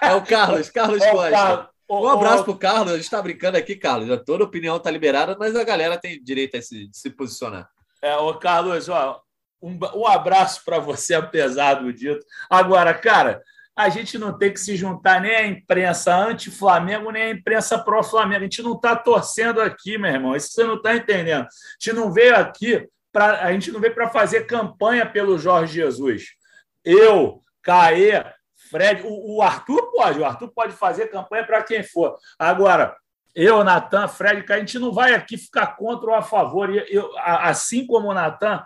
É o Carlos, Carlos é Costa. Carlos. Um abraço para o Carlos. A gente está brincando aqui, Carlos. Toda opinião está liberada, mas a galera tem direito a se, se posicionar.
É, o Carlos, ó, um, um abraço para você, apesar do dito. Agora, cara, a gente não tem que se juntar nem à imprensa anti-Flamengo, nem à imprensa pró-Flamengo. A gente não está torcendo aqui, meu irmão. Isso você não está entendendo. A gente não veio aqui para a gente não veio para fazer campanha pelo Jorge Jesus. Eu, Caê, Fred, o, o, Arthur pode, o Arthur pode fazer campanha para quem for. Agora, eu, Natan, Fred, a gente não vai aqui ficar contra ou a favor. Eu, assim como o Natan,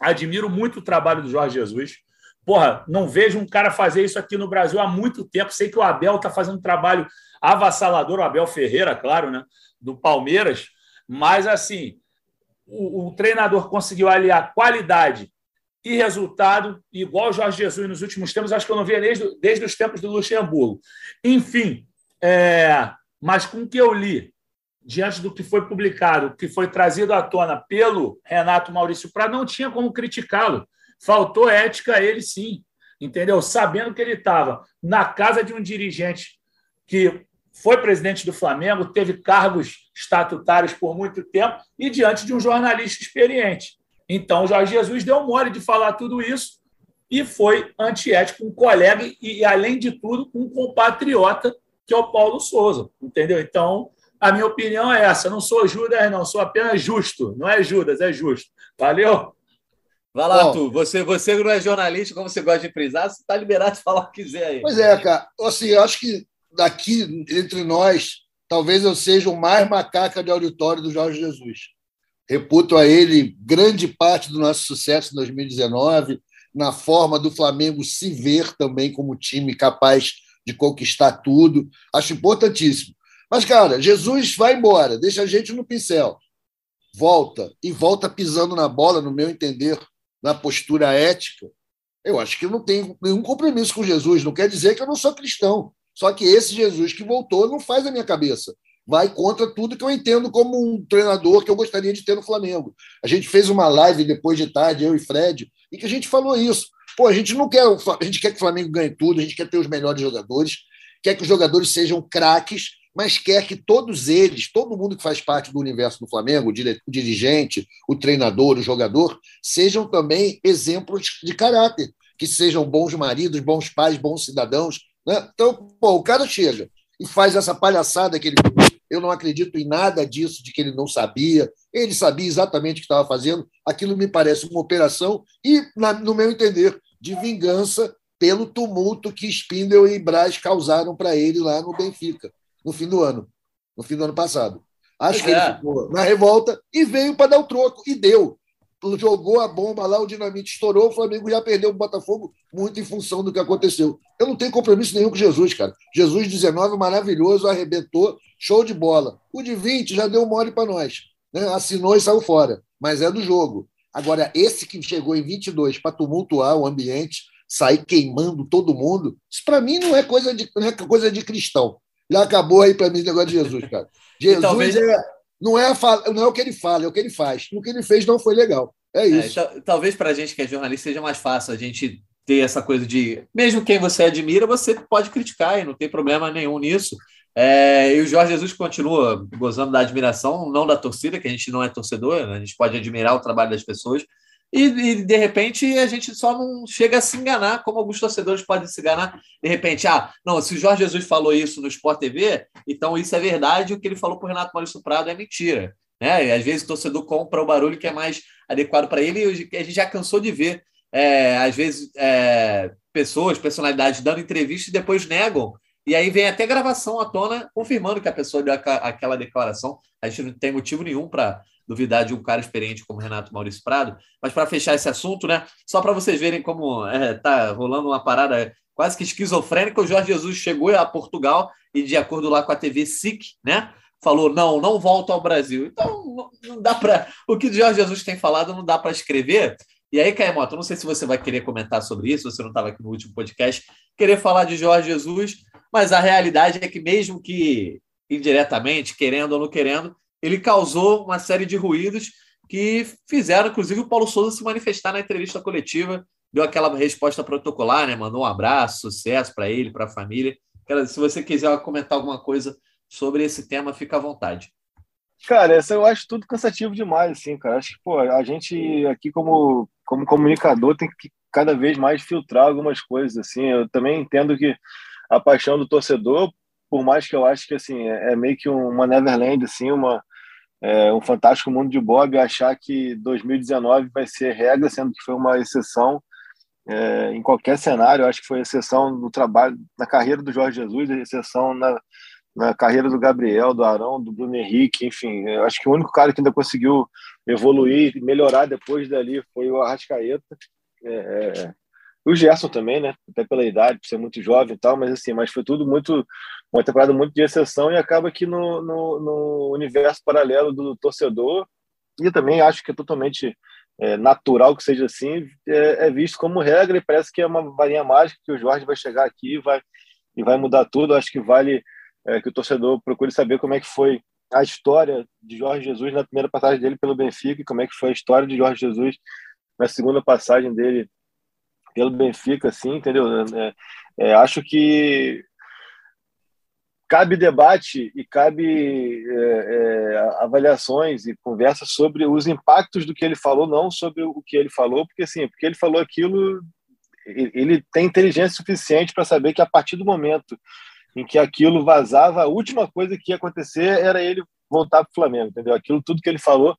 admiro muito o trabalho do Jorge Jesus. Porra, não vejo um cara fazer isso aqui no Brasil há muito tempo. Sei que o Abel está fazendo um trabalho avassalador, o Abel Ferreira, claro, né? Do Palmeiras. Mas, assim, o, o treinador conseguiu aliar qualidade e resultado, igual o Jorge Jesus nos últimos tempos, acho que eu não via desde, desde os tempos do Luxemburgo. Enfim, é, mas com o que eu li, diante do que foi publicado, que foi trazido à tona pelo Renato Maurício Prado, não tinha como criticá-lo. Faltou ética a ele, sim, entendeu? Sabendo que ele estava na casa de um dirigente que foi presidente do Flamengo, teve cargos estatutários por muito tempo e diante de um jornalista experiente. Então, o Jorge Jesus deu mole de falar tudo isso e foi antiético, um colega e, além de tudo, um compatriota, que é o Paulo Souza, entendeu? Então, a minha opinião é essa. Não sou Judas, não, sou apenas justo. Não é Judas, é justo. Valeu?
Vai lá, Bom, tu. Você, você não é jornalista, como você gosta de frisar, você está liberado de falar o que quiser aí.
Pois é, cara. Assim, eu acho que daqui, entre nós, talvez eu seja o mais macaca de auditório do Jorge Jesus. Reputo a ele grande parte do nosso sucesso em 2019, na forma do Flamengo se ver também como time capaz de conquistar tudo. Acho importantíssimo. Mas, cara, Jesus vai embora, deixa a gente no pincel. Volta, e volta pisando na bola, no meu entender, na postura ética, eu acho que eu não tenho nenhum compromisso com Jesus. Não quer dizer que eu não sou cristão. Só que esse Jesus que voltou não faz a minha cabeça. Vai contra tudo que eu entendo como um treinador que eu gostaria de ter no Flamengo. A gente fez uma live depois de tarde, eu e Fred, e que a gente falou isso. Pô, a gente não quer, a gente quer que o Flamengo ganhe tudo, a gente quer ter os melhores jogadores, quer que os jogadores sejam craques, mas quer que todos eles, todo mundo que faz parte do universo do Flamengo, o dirigente, o treinador, o jogador, sejam também exemplos de caráter, que sejam bons maridos, bons pais, bons cidadãos. Né? Então, pô, o cara chega e faz essa palhaçada que ele eu não acredito em nada disso, de que ele não sabia. Ele sabia exatamente o que estava fazendo. Aquilo me parece uma operação e, na, no meu entender, de vingança pelo tumulto que Spindel e Braz causaram para ele lá no Benfica, no fim do ano, no fim do ano passado. Acho que é. ele ficou na revolta e veio para dar o troco, e deu. Jogou a bomba lá, o dinamite estourou, o Flamengo já perdeu o Botafogo muito em função do que aconteceu. Eu não tenho compromisso nenhum com Jesus, cara. Jesus 19, maravilhoso, arrebentou, show de bola. O de 20 já deu mole para nós. Né? Assinou e saiu fora, mas é do jogo. Agora, esse que chegou em 22 para tumultuar o ambiente, sair queimando todo mundo, isso para mim não é coisa de, não é coisa de cristão. Já acabou aí para mim o negócio de Jesus, cara. Jesus talvez... é, não, é a, não é o que ele fala, é o que ele faz. O que ele fez não foi legal. É, é isso.
É, talvez para a gente que é jornalista seja mais fácil a gente ter essa coisa de, mesmo quem você admira, você pode criticar e não tem problema nenhum nisso. É, e o Jorge Jesus continua gozando da admiração, não da torcida, que a gente não é torcedor, né? a gente pode admirar o trabalho das pessoas, e, e, de repente a gente só não chega a se enganar, como alguns torcedores podem se enganar. De repente, ah, não, se o Jorge Jesus falou isso no Sport TV, então isso é verdade, o que ele falou para o Renato Maurício Prado é mentira. Né? E às vezes o torcedor compra o barulho que é mais adequado para ele, e a gente já cansou de ver, é, às vezes, é, pessoas, personalidades dando entrevista e depois negam. E aí vem até gravação à tona confirmando que a pessoa deu aquela declaração. A gente não tem motivo nenhum para duvidar de um cara experiente como Renato Maurício Prado. Mas para fechar esse assunto, né? Só para vocês verem como é, tá rolando uma parada quase que esquizofrênica, o Jorge Jesus chegou a Portugal e, de acordo lá com a TV SIC, né? Falou: não, não volto ao Brasil. Então, não, dá para. O que o Jorge Jesus tem falado não dá para escrever. E aí, Caemoto, não sei se você vai querer comentar sobre isso, você não estava aqui no último podcast, querer falar de Jorge Jesus, mas a realidade é que, mesmo que indiretamente, querendo ou não querendo, ele causou uma série de ruídos que fizeram, inclusive, o Paulo Souza se manifestar na entrevista coletiva, deu aquela resposta protocolar, né? mandou um abraço, sucesso para ele, para a família. Se você quiser comentar alguma coisa sobre esse tema, fica à vontade.
Cara, essa eu acho tudo cansativo demais, assim, cara. Acho que, pô, a gente aqui como, como comunicador tem que cada vez mais filtrar algumas coisas, assim. Eu também entendo que a paixão do torcedor, por mais que eu acho que, assim, é, é meio que uma Neverland, assim, uma, é, um fantástico mundo de Bob, achar que 2019 vai ser regra, sendo que foi uma exceção é, em qualquer cenário. Acho que foi exceção no trabalho, na carreira do Jorge Jesus, exceção na, na carreira do Gabriel, do Arão, do Bruno Henrique, enfim. Acho que o único cara que ainda conseguiu evoluir, melhorar depois dali foi o Arrascaeta. É, é o Gerson também, né? Até pela idade, por ser muito jovem e tal, mas assim, mas foi tudo muito uma temporada muito de exceção e acaba que no, no, no universo paralelo do torcedor e também acho que é totalmente é, natural que seja assim é, é, visto como regra e parece que é uma varinha mágica que o Jorge vai chegar aqui e vai e vai mudar tudo. Acho que vale é, que o torcedor procure saber como é que foi a história de Jorge Jesus na primeira passagem dele pelo Benfica e como é que foi a história de Jorge Jesus na segunda passagem dele pelo Benfica, assim, entendeu? É, é, acho que cabe debate e cabe é, é, avaliações e conversas sobre os impactos do que ele falou, não sobre o que ele falou, porque assim, porque ele falou aquilo, ele tem inteligência suficiente para saber que a partir do momento em que aquilo vazava, a última coisa que ia acontecer era ele voltar para o Flamengo, entendeu? Aquilo tudo que ele falou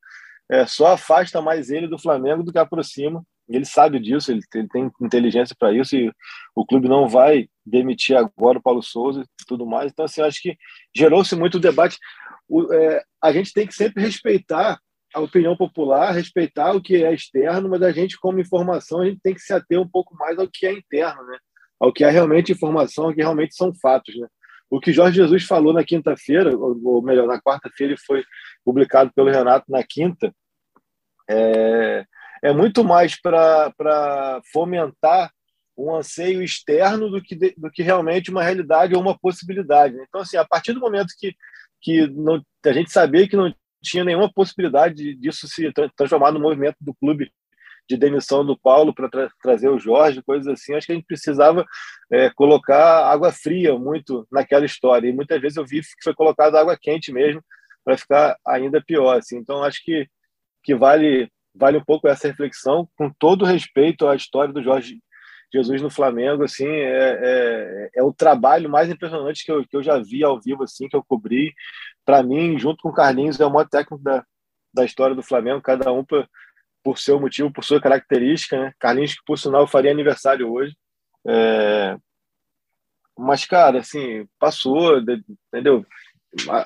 é, só afasta mais ele do Flamengo do que aproxima ele sabe disso, ele, ele tem inteligência para isso e o clube não vai demitir agora o Paulo Souza e tudo mais. Então, assim, acho que gerou-se muito debate. O, é, a gente tem que sempre respeitar a opinião popular, respeitar o que é externo, mas a gente, como informação, a gente tem que se ater um pouco mais ao que é interno, né? ao que é realmente informação, ao que realmente são fatos. Né? O que Jorge Jesus falou na quinta-feira, ou melhor, na quarta-feira, ele foi publicado pelo Renato na quinta, é, é muito mais para fomentar um anseio externo do que, do que realmente uma realidade ou uma possibilidade. Então, assim, a partir do momento que, que não, a gente sabia que não tinha nenhuma possibilidade disso se transformar no movimento do clube de demissão do Paulo para tra trazer o Jorge, coisas assim, acho que a gente precisava é, colocar água fria muito naquela história. E muitas vezes eu vi que foi colocado água quente mesmo para ficar ainda pior. Assim. Então, acho que, que vale vale um pouco essa reflexão, com todo respeito à história do Jorge Jesus no Flamengo, assim, é, é, é, o trabalho mais impressionante que eu, que eu já vi ao vivo, assim, que eu cobri. Para mim, junto com o Carlinhos, é o maior técnico da, da história do Flamengo, cada um por, por seu motivo, por sua característica, né? Carlinhos, que por sinal faria aniversário hoje. É... Mas, cara, assim, passou, entendeu?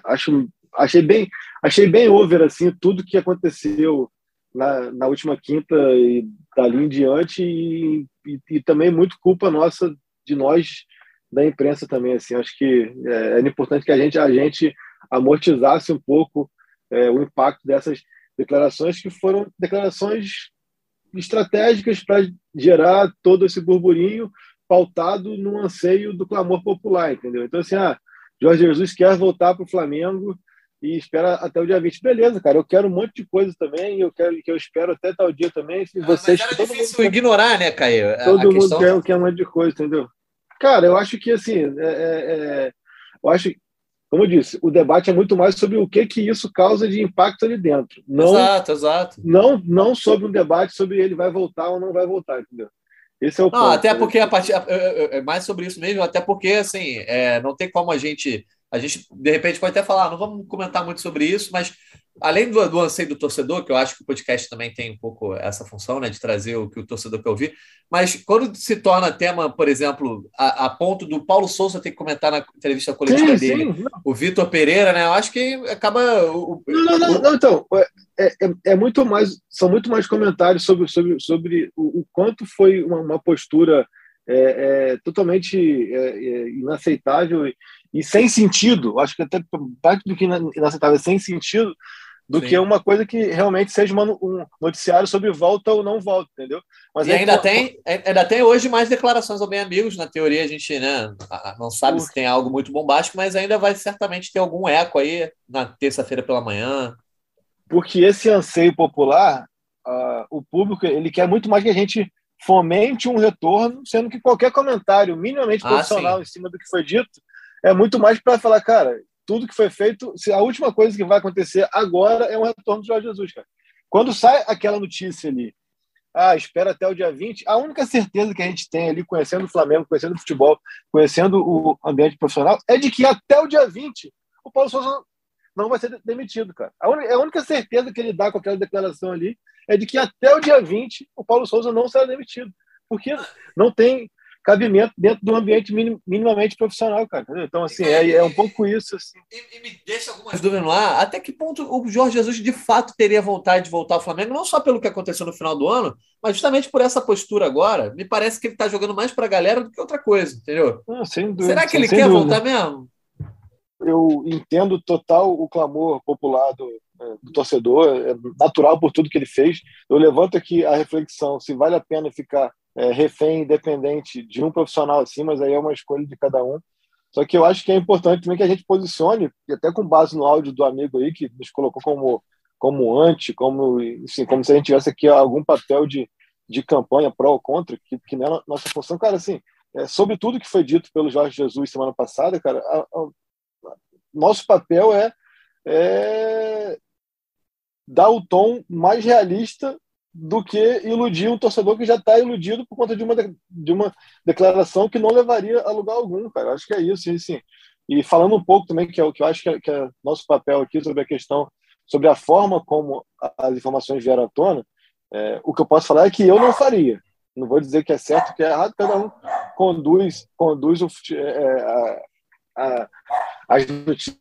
Acho, achei bem, achei bem over, assim, tudo que aconteceu na, na última quinta e dali em diante e, e, e, também muito culpa nossa de nós da imprensa também assim. Acho que é, é importante que a gente a gente amortizasse um pouco é, o impacto dessas declarações que foram declarações estratégicas para gerar todo esse burburinho pautado no anseio do clamor popular entendeu? Então assim ah Jorge Jesus quer voltar para o Flamengo e espera até o dia 20. Beleza, cara, eu quero um monte de coisa também, eu quero que eu espero até tal dia também. Se vocês,
ah, mas era difícil mundo, ignorar, né, Caio?
Todo a mundo questão... quer, quer um monte de coisa, entendeu? Cara, eu acho que assim, é, é, é, eu acho, como eu disse, o debate é muito mais sobre o que que isso causa de impacto ali dentro. Não,
exato, exato.
Não, não sobre um debate sobre ele vai voltar ou não vai voltar, entendeu? Esse é o
não, ponto. Até porque a partir é mais sobre isso mesmo, até porque assim, é, não tem como a gente a gente, de repente, pode até falar, não vamos comentar muito sobre isso, mas além do, do anseio do torcedor, que eu acho que o podcast também tem um pouco essa função, né, de trazer o que o torcedor quer ouvir, mas quando se torna tema, por exemplo, a, a ponto do Paulo Souza ter que comentar na entrevista coletiva sim, dele, sim. o Vitor Pereira, né, eu acho que acaba... O,
não, não, não, então, é, é, é, muito mais, são muito mais comentários sobre, sobre, sobre o, o quanto foi uma, uma postura é, é, totalmente é, é inaceitável e sem sentido, acho que até parte do que inaceitável é sem sentido, do Sim. que uma coisa que realmente seja uma, um noticiário sobre volta ou não volta, entendeu?
Mas e ainda, tem, ainda tem hoje mais declarações ao bem amigos, na teoria a gente né, não sabe Por... se tem algo muito bombástico, mas ainda vai certamente ter algum eco aí na terça-feira pela manhã.
Porque esse anseio popular, uh, o público, ele quer muito mais que a gente fomente um retorno, sendo que qualquer comentário minimamente ah, profissional ah, em cima do que foi dito é muito mais para falar, cara, tudo que foi feito, se a última coisa que vai acontecer agora é um retorno do Jorge Jesus, cara. Quando sai aquela notícia ali, ah, espera até o dia 20, a única certeza que a gente tem ali, conhecendo o Flamengo, conhecendo o futebol, conhecendo o ambiente profissional, é de que até o dia 20 o Paulo Souza não vai ser demitido, cara. A única, a única certeza que ele dá com aquela declaração ali é de que até o dia 20 o Paulo Souza não será demitido. Porque não tem cabimento dentro de um ambiente minim, minimamente profissional, cara. Então, assim, é, é um pouco isso. Assim.
E, e, me deixa algumas dúvidas lá. Até que ponto o Jorge Jesus de fato teria vontade de voltar ao Flamengo, não só pelo que aconteceu no final do ano, mas justamente por essa postura agora. Me parece que ele está jogando mais para a galera do que outra coisa, entendeu?
Ah, dúvida,
Será que ele quer dúvida. voltar mesmo?
Eu entendo total o clamor popular do, é, do torcedor, é natural por tudo que ele fez. Eu levanto aqui a reflexão se vale a pena ficar é, refém independente de um profissional assim, mas aí é uma escolha de cada um. Só que eu acho que é importante também que a gente posicione, e até com base no áudio do amigo aí, que nos colocou como, como anti, como, assim, como se a gente tivesse aqui algum papel de, de campanha pró ou contra, que, que não é nossa função. Cara, assim, é, sobre tudo que foi dito pelo Jorge Jesus semana passada, cara, a, a, nosso papel é, é dar o tom mais realista do que iludir um torcedor que já está iludido por conta de uma, de uma declaração que não levaria a lugar algum, cara. Acho que é isso, sim. E falando um pouco também, que é o que eu acho que é, que é nosso papel aqui sobre a questão, sobre a forma como as informações vieram à tona, é, o que eu posso falar é que eu não faria. Não vou dizer que é certo, que é errado, cada um conduz, conduz o, é, a, a, as notícias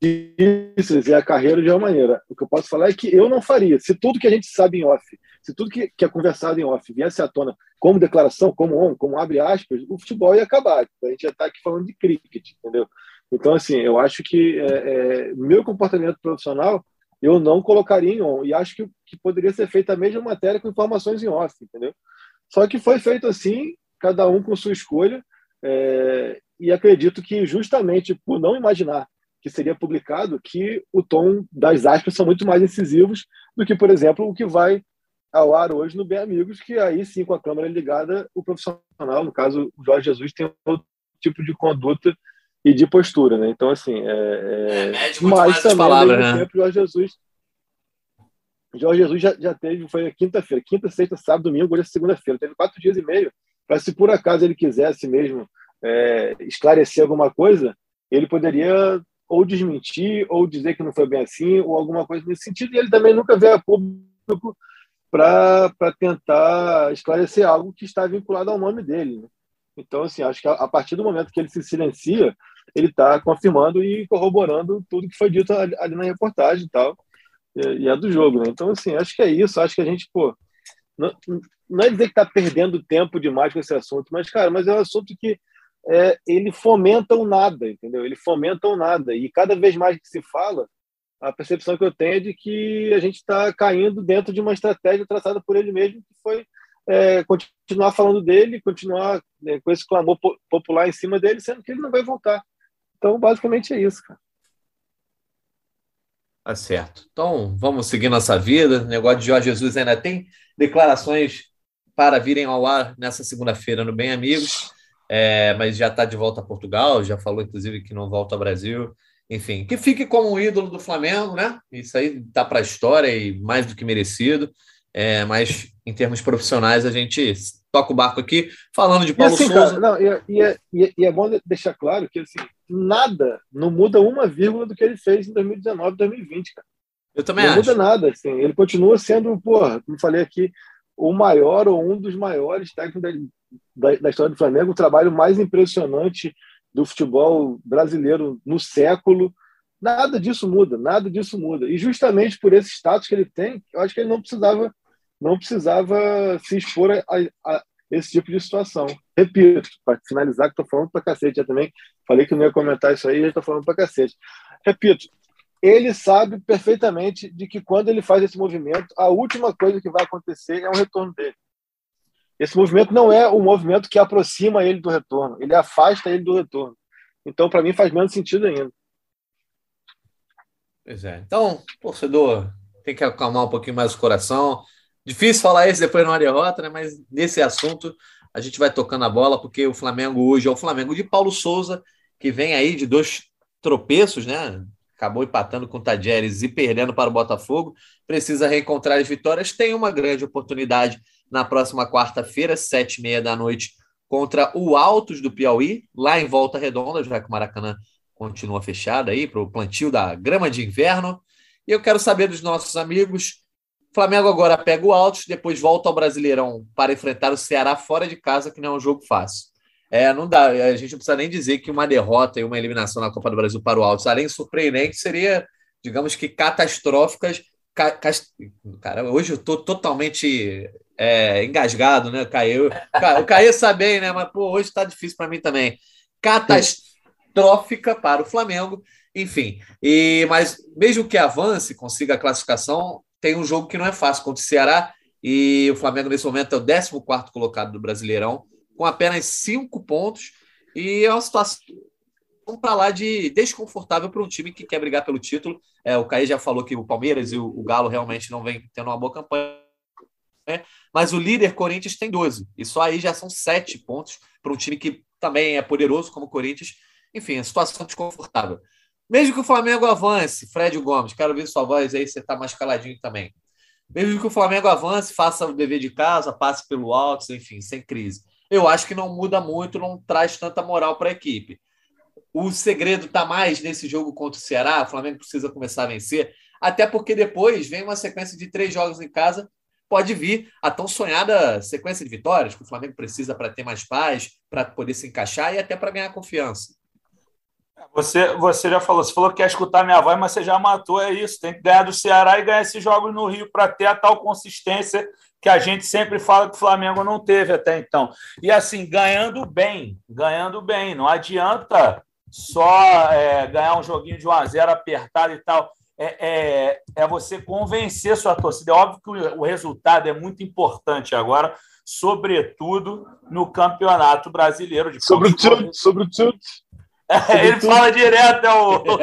e a carreira de uma maneira. O que eu posso falar é que eu não faria. Se tudo que a gente sabe em off, se tudo que, que é conversado em off viesse à tona como declaração, como on, como abre aspas, o futebol ia acabar. A gente já está aqui falando de cricket, entendeu? Então, assim, eu acho que é, é, meu comportamento profissional eu não colocaria em on. E acho que, que poderia ser feita a mesma matéria com informações em off, entendeu? Só que foi feito assim, cada um com sua escolha. É, e acredito que justamente por não imaginar que seria publicado que o tom das aspas são muito mais incisivos do que, por exemplo, o que vai ao ar hoje no Bem Amigos, que aí sim, com a câmera ligada, o profissional, no caso, o Jorge Jesus, tem outro tipo de conduta e de postura, né? Então, assim, é, é... é mas também, palavras, né? tempo, Jorge Jesus Jorge Jesus já, já teve, foi quinta-feira, quinta, sexta, sábado, domingo, hoje é segunda-feira, teve quatro dias e meio para se por acaso ele quisesse mesmo é, esclarecer alguma coisa, ele poderia ou desmentir, ou dizer que não foi bem assim, ou alguma coisa nesse sentido. E ele também nunca veio a público para tentar esclarecer algo que está vinculado ao nome dele. Né? Então, assim, acho que a, a partir do momento que ele se silencia, ele está confirmando e corroborando tudo que foi dito ali, ali na reportagem e tal, e, e é do jogo. Né? Então, assim, acho que é isso. Acho que a gente, pô, não, não é dizer que está perdendo tempo demais com esse assunto, mas, cara, mas é um assunto que é, ele fomenta o nada, entendeu? Ele fomenta o nada. E cada vez mais que se fala, a percepção que eu tenho é de que a gente está caindo dentro de uma estratégia traçada por ele mesmo, que foi é, continuar falando dele, continuar né, com esse clamor popular em cima dele, sendo que ele não vai voltar. Então, basicamente é isso, cara.
Tá certo. Então, vamos seguir nossa vida. O negócio de Jorge Jesus ainda tem declarações para virem ao ar nessa segunda-feira no Bem Amigos, é, mas já está de volta a Portugal, já falou, inclusive, que não volta ao Brasil. Enfim, que fique como um ídolo do Flamengo, né? Isso aí tá para a história e mais do que merecido. É, mas em termos profissionais, a gente toca o barco aqui, falando de Paulo
e assim,
Souza.
Cara, não, e, e, é, e, é bom deixar claro que assim, nada, não muda uma vírgula do que ele fez em 2019, 2020, cara.
Eu também
não
acho.
muda nada, assim, ele continua sendo, porra, como falei aqui, o maior ou um dos maiores técnicos da, da, história do Flamengo, o trabalho mais impressionante do futebol brasileiro no século. Nada disso muda, nada disso muda. E justamente por esse status que ele tem, eu acho que ele não precisava, não precisava se expor a, a esse tipo de situação. Repito, para finalizar, que estou falando para cacete já também. Falei que não ia comentar isso aí, já estou falando para cacete. Repito, ele sabe perfeitamente de que quando ele faz esse movimento, a última coisa que vai acontecer é um retorno dele. Esse movimento não é o movimento que aproxima ele do retorno, ele afasta ele do retorno. Então, para mim, faz menos sentido ainda.
Pois é. Então, torcedor, tem que acalmar um pouquinho mais o coração. Difícil falar isso depois numa derrota, né? Mas nesse assunto a gente vai tocando a bola, porque o Flamengo hoje é o Flamengo de Paulo Souza, que vem aí de dois tropeços, né? Acabou empatando com o Tadjeres e perdendo para o Botafogo. Precisa reencontrar as vitórias. Tem uma grande oportunidade na próxima quarta-feira, sete e meia da noite, contra o Altos do Piauí, lá em Volta Redonda, já que o Maracanã continua fechado aí para o plantio da grama de inverno. E eu quero saber dos nossos amigos. Flamengo agora pega o Altos, depois volta ao Brasileirão para enfrentar o Ceará fora de casa, que não é um jogo fácil. É, não dá, a gente não precisa nem dizer que uma derrota e uma eliminação na Copa do Brasil para o Altos, além de surpreendente, seria, digamos que catastróficas. Ca, cara, hoje eu estou totalmente é, engasgado, né, Caio? O Caio sabe bem, né? Mas pô, hoje está difícil para mim também. Catastrófica para o Flamengo, enfim. E mas mesmo que avance, consiga a classificação, tem um jogo que não é fácil contra o Ceará e o Flamengo nesse momento é o 14 colocado do Brasileirão, com apenas cinco pontos e é uma situação para lá de desconfortável para um time que quer brigar pelo título. É, o Caio já falou que o Palmeiras e o, o Galo realmente não vem tendo uma boa campanha né? mas o líder Corinthians tem 12. E só aí já são sete pontos para um time que também é poderoso como o Corinthians. Enfim, a situação desconfortável. Mesmo que o Flamengo avance, Fred Gomes, quero ver sua voz aí, você está mais caladinho também. Mesmo que o Flamengo avance, faça o dever de casa, passe pelo alto, enfim, sem crise. Eu acho que não muda muito, não traz tanta moral para a equipe. O segredo está mais nesse jogo contra o Ceará. O Flamengo precisa começar a vencer, até porque depois vem uma sequência de três jogos em casa pode vir a tão sonhada sequência de vitórias que o Flamengo precisa para ter mais paz, para poder se encaixar e até para ganhar confiança.
Você, você já falou, você falou que quer escutar minha voz, mas você já matou, é isso. Tem que ganhar do Ceará e ganhar esses jogos no Rio para ter a tal consistência que a gente sempre fala que o Flamengo não teve até então. E assim, ganhando bem, ganhando bem. Não adianta só é, ganhar um joguinho de 1 a 0 apertado e tal é, é, é você convencer sua torcida. É óbvio que o, o resultado é muito importante agora, sobretudo no campeonato brasileiro de
Sobretudo, sobretudo.
É, ele fala direto, é o, o,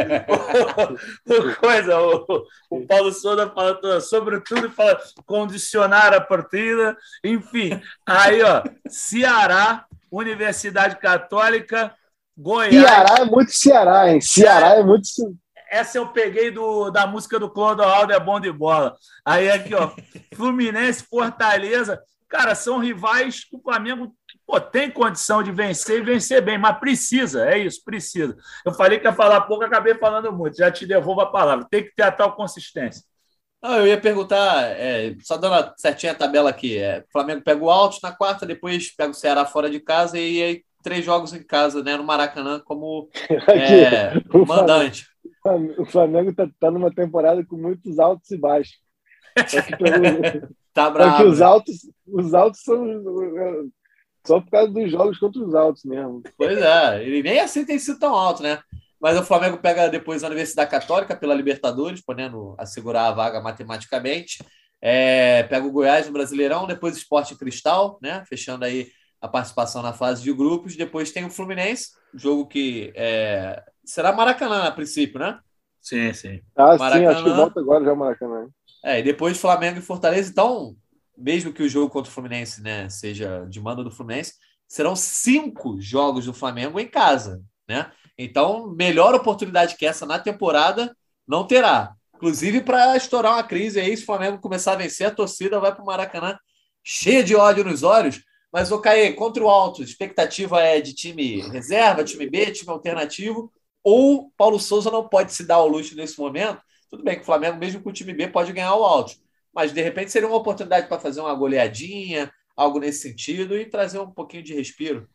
o, coisa, o, o Paulo Souza fala sobretudo fala condicionar a partida, enfim. Aí, ó, Ceará, Universidade Católica, Goiás.
Ceará é muito Ceará, hein? Ceará é muito
essa eu peguei do, da música do Clodoaldo, é bom de bola. Aí aqui, ó, Fluminense, Fortaleza, cara, são rivais que o Flamengo Pô, tem condição de vencer e vencer bem, mas precisa, é isso, precisa. Eu falei que ia falar pouco, acabei falando muito, já te devolvo a palavra. Tem que ter a tal consistência.
Não, eu ia perguntar, é, só dando certinha a tabela aqui. É, Flamengo pega o Altos na quarta, depois pega o Ceará fora de casa e aí três jogos em casa, né, no Maracanã, como é, mandante.
O Flamengo está tá numa temporada com muitos altos e baixos. Só que, pelo...
tá bravo.
Só que os altos, os altos são só por causa dos jogos contra os altos mesmo.
Pois é, ele nem assim tem sido tão alto, né? Mas o Flamengo pega depois a Universidade Católica pela Libertadores, podendo assegurar a vaga matematicamente. É, pega o Goiás no Brasileirão, depois o Esporte Cristal, né? Fechando aí a participação na fase de grupos. Depois tem o Fluminense, jogo que é, será Maracanã a princípio, né?
Sim, sim.
Ah, Maracanã. sim, acho que volta agora já o Maracanã.
É, e depois Flamengo e Fortaleza. Então, mesmo que o jogo contra o Fluminense né, seja de mando do Fluminense, serão cinco jogos do Flamengo em casa, né? Então, melhor oportunidade que essa na temporada não terá. Inclusive, para estourar uma crise aí, se o Flamengo começar a vencer, a torcida vai para o Maracanã cheia de ódio nos olhos. Mas, o Caê, contra o Alto, expectativa é de time reserva, time B, time alternativo, ou Paulo Souza não pode se dar ao luxo nesse momento? Tudo bem que o Flamengo, mesmo com o time B, pode ganhar o Alto, mas de repente seria uma oportunidade para fazer uma goleadinha, algo nesse sentido, e trazer um pouquinho de respiro.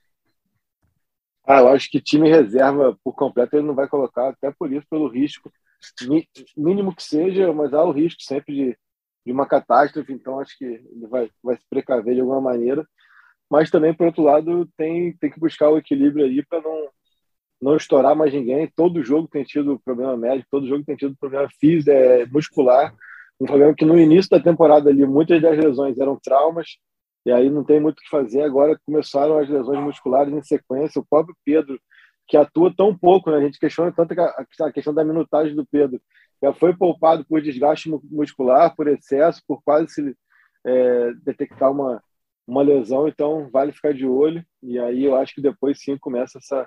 Ah, eu acho que time reserva por completo ele não vai colocar, até por isso, pelo risco, mínimo que seja, mas há o risco sempre de, de uma catástrofe, então acho que ele vai, vai se precaver de alguma maneira. Mas também, por outro lado, tem, tem que buscar o equilíbrio aí para não, não estourar mais ninguém. Todo jogo tem tido problema médico, todo jogo tem tido problema físico, é, muscular. Um problema que no início da temporada ali, muitas das lesões eram traumas, e aí não tem muito o que fazer. Agora começaram as lesões musculares em sequência. O próprio Pedro, que atua tão pouco, né? a gente questiona tanto a questão da minutagem do Pedro. Já foi poupado por desgaste muscular, por excesso, por quase se é, detectar uma, uma lesão. Então, vale ficar de olho. E aí eu acho que depois sim começa essa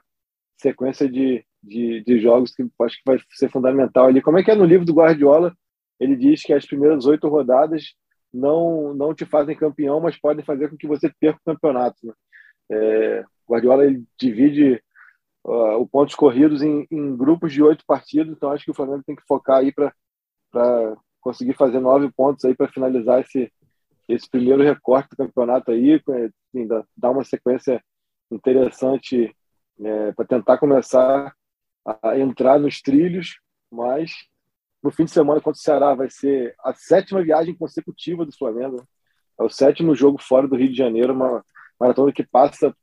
sequência de, de, de jogos que acho que vai ser fundamental ali. Como é que é no livro do Guardiola? Ele diz que as primeiras oito rodadas não não te fazem campeão, mas podem fazer com que você perca o campeonato. Né? É, Guardiola ele divide uh, os pontos corridos em, em, grupos de oito partidos, então acho que o Flamengo tem que focar aí para conseguir fazer nove pontos aí para finalizar esse esse primeiro recorte do campeonato aí, assim, dar uma sequência interessante é, para tentar começar a entrar nos trilhos, mas no fim de semana contra o Ceará vai ser a sétima viagem consecutiva do Flamengo. É o sétimo jogo fora do Rio de Janeiro, uma maratona que passa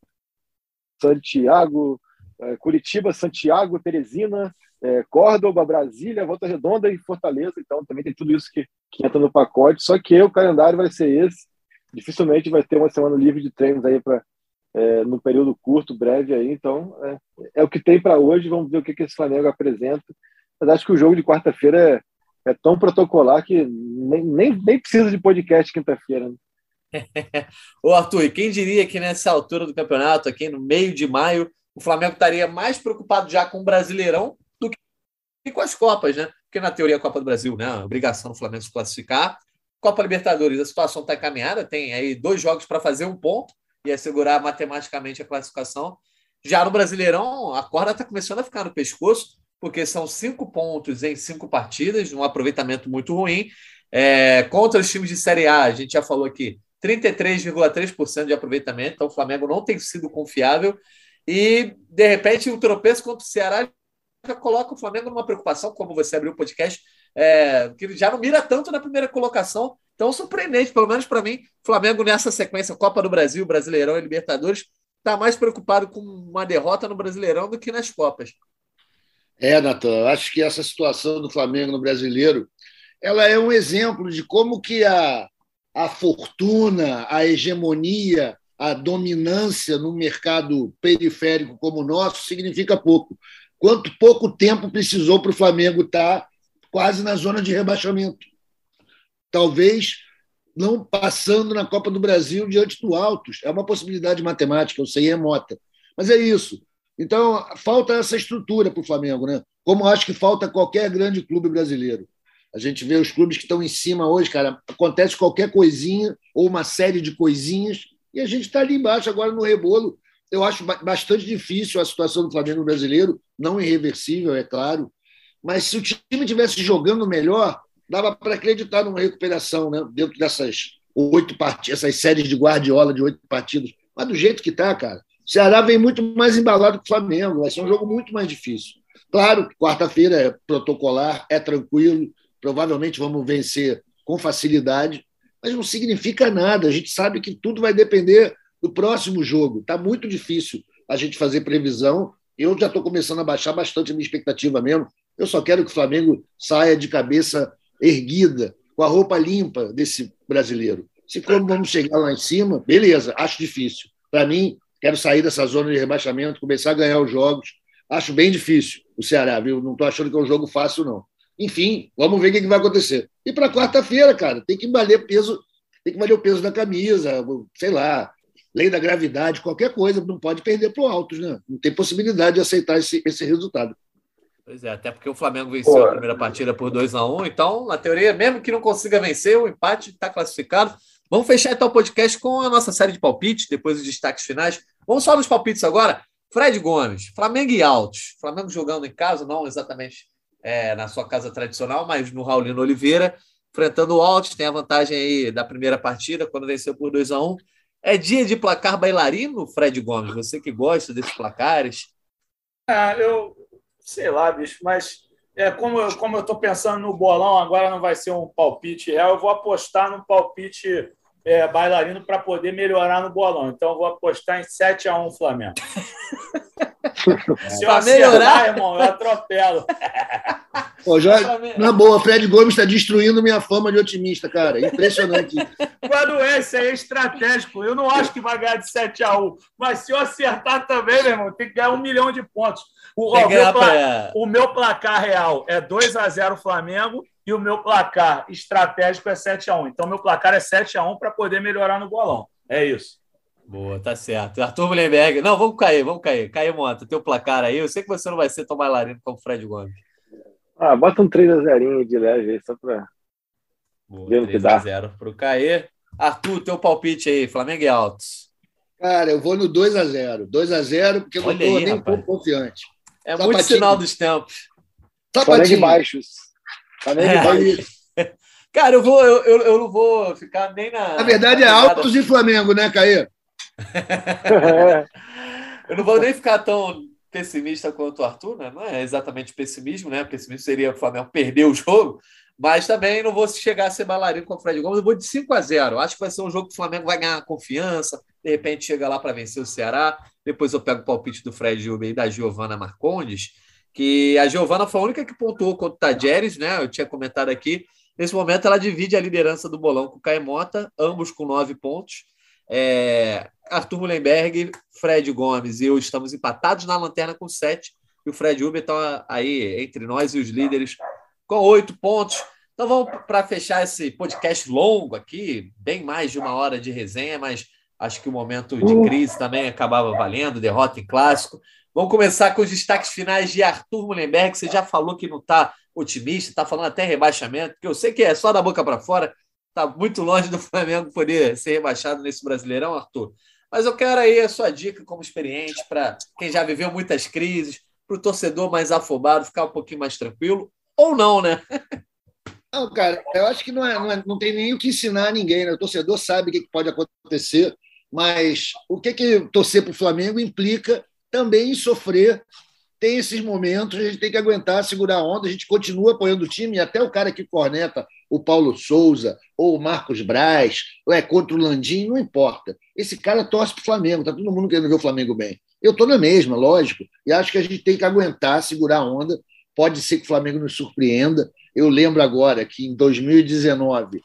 Santiago, é, Curitiba, Santiago, Teresina, é, Córdoba, Brasília, Volta Redonda e Fortaleza. Então também tem tudo isso que, que entra no pacote. Só que o calendário vai ser esse. Dificilmente vai ter uma semana livre de treinos aí para é, no período curto, breve aí. Então é, é o que tem para hoje. Vamos ver o que, que esse Flamengo apresenta. Mas acho que o jogo de quarta-feira é, é, tão protocolar que nem, nem, nem precisa de podcast quinta-feira. Né?
Ô Arthur, e quem diria que nessa altura do campeonato, aqui no meio de maio, o Flamengo estaria mais preocupado já com o Brasileirão do que com as Copas, né? Porque na teoria a Copa do Brasil, né? A obrigação do Flamengo se classificar. Copa Libertadores, a situação está encaminhada, tem aí dois jogos para fazer um ponto e assegurar matematicamente a classificação. Já no Brasileirão, a corda está começando a ficar no pescoço porque são cinco pontos em cinco partidas, um aproveitamento muito ruim. É, contra os times de Série A, a gente já falou aqui, 33,3% de aproveitamento, então o Flamengo não tem sido confiável. E, de repente, o tropeço contra o Ceará já coloca o Flamengo numa preocupação, como você abriu o podcast, é, que ele já não mira tanto na primeira colocação. Então, surpreendente, pelo menos para mim, Flamengo nessa sequência, Copa do Brasil, Brasileirão e Libertadores, está mais preocupado com uma derrota no Brasileirão do que nas Copas.
É, Natan, acho que essa situação do Flamengo no brasileiro ela é um exemplo de como que a, a fortuna, a hegemonia, a dominância no mercado periférico como o nosso significa pouco. Quanto pouco tempo precisou para o Flamengo estar quase na zona de rebaixamento. Talvez não passando na Copa do Brasil diante do Altos. É uma possibilidade matemática, eu sei, é mota. Mas é isso. Então, falta essa estrutura para o Flamengo, né? Como acho que falta qualquer grande clube brasileiro. A gente vê os clubes que estão em cima hoje, cara, acontece qualquer coisinha ou uma série de coisinhas E a gente está ali embaixo agora no rebolo. Eu acho bastante difícil a situação do Flamengo brasileiro, não irreversível, é claro. Mas se o time tivesse jogando melhor, dava para acreditar numa recuperação né? dentro dessas oito partidas, essas séries de Guardiola de oito partidas. Mas do jeito que está, cara, o Ceará vem muito mais embalado que o Flamengo. Vai ser um jogo muito mais difícil. Claro quarta-feira é protocolar, é tranquilo, provavelmente vamos vencer com facilidade, mas não significa nada. A gente sabe que tudo vai depender do próximo jogo. Está muito difícil a gente fazer previsão. Eu já estou começando a baixar bastante a minha expectativa mesmo. Eu só quero que o Flamengo saia de cabeça erguida, com a roupa limpa desse brasileiro. Se como vamos chegar lá em cima, beleza, acho difícil. Para mim, quero sair dessa zona de rebaixamento, começar a ganhar os jogos. Acho bem difícil o Ceará, viu? Não estou achando que é um jogo fácil, não. Enfim, vamos ver o que, vai acontecer. E para quarta-feira, cara, tem que valer peso, tem que valer o peso da camisa, sei lá, lei da gravidade, qualquer coisa, não pode perder para o altos, né? Não tem possibilidade de aceitar esse, esse resultado.
Pois é, até porque o Flamengo venceu Pô. a primeira partida por 2 a 1 um, então, na teoria, mesmo que não consiga vencer, o empate está classificado. Vamos fechar então o podcast com a nossa série de palpites, depois os destaques finais. Vamos só nos palpites agora. Fred Gomes, Flamengo e Altos. Flamengo jogando em casa, não exatamente é, na sua casa tradicional, mas no Raulino Oliveira, enfrentando o Altos, tem a vantagem aí da primeira partida, quando venceu por 2 a 1 É dia de placar bailarino, Fred Gomes? Você que gosta desses placares?
Ah, eu sei lá, bicho, mas é, como, eu, como eu estou pensando no bolão, agora não vai ser um palpite real, eu vou apostar no palpite é, bailarino para poder melhorar no bolão. Então, eu vou apostar em 7 a 1 Flamengo. Se eu acertar, melhorar, irmão, eu atropelo.
Pô, já, na boa, Fred Gomes está destruindo minha fama de otimista, cara. Impressionante.
Quando esse é estratégico, eu não acho que vai ganhar de 7 a 1 mas se eu acertar também, meu irmão, tem que ganhar um milhão de pontos. O, o, meu, pra... o meu placar real é 2 a 0 Flamengo e o meu placar estratégico é 7 a 1 Então, meu placar é 7 a 1 para poder melhorar no bolão. É isso.
Boa, tá certo. Arthur Mullenberg. Não, vamos cair, vamos cair. Cair, Monta, teu placar aí. Eu sei que você não vai ser tão bailarino como o Fred Gomes.
Ah, bota um 3x0 de leve aí, só para
o que dá. 3x0 pro Caê. Arthur, teu palpite aí, Flamengo e Altos.
Cara, eu vou no 2x0. 2x0, porque eu não estou nem um pouco confiante.
É Sapatinho. muito sinal dos tempos.
Flamengo baixos. Flamengo é. baixos.
Cara, eu, vou, eu, eu, eu, não vou ficar nem na.
Na verdade, é Altos e Flamengo, né, Caê?
eu não vou nem ficar tão pessimista quanto o Arthur, né? Não é exatamente pessimismo, né? Pessimismo seria o Flamengo perder o jogo, mas também não vou chegar a ser bailarino com o Fred Gomes. Eu vou de 5 a 0. Acho que vai ser um jogo que o Flamengo vai ganhar confiança, de repente chega lá para vencer o Ceará. Depois eu pego o palpite do Fred e da Giovana Marcondes, que a Giovana foi a única que pontuou contra o Tajeres, né? Eu tinha comentado aqui. Nesse momento, ela divide a liderança do bolão com o Caemota, ambos com nove pontos. É, Arthur Mullenberg, Fred Gomes e eu estamos empatados na lanterna com sete. E o Fred Uber está aí entre nós e os líderes com oito pontos. Então vamos para fechar esse podcast longo aqui, bem mais de uma hora de resenha, mas acho que o momento de crise também acabava valendo, derrota em clássico. Vamos começar com os destaques finais de Arthur Mullenberg. Você já falou que não está otimista, está falando até rebaixamento, que eu sei que é só da boca para fora, Está muito longe do Flamengo poder ser rebaixado nesse Brasileirão, Arthur. Mas eu quero aí a sua dica como experiente para quem já viveu muitas crises, para o torcedor mais afobado ficar um pouquinho mais tranquilo, ou não, né?
Não, cara, eu acho que não, é, não, é, não tem nem o que ensinar a ninguém, né? O torcedor sabe o que pode acontecer, mas o que, que torcer para o Flamengo implica também em sofrer tem esses momentos, a gente tem que aguentar, segurar a onda, a gente continua apoiando o time, e até o cara que corneta o Paulo Souza, ou o Marcos Braz, ou é contra o Landim, não importa. Esse cara torce para o Flamengo, está todo mundo querendo ver o Flamengo bem. Eu estou na mesma, lógico, e acho que a gente tem que aguentar, segurar a onda. Pode ser que o Flamengo nos surpreenda. Eu lembro agora que em 2019,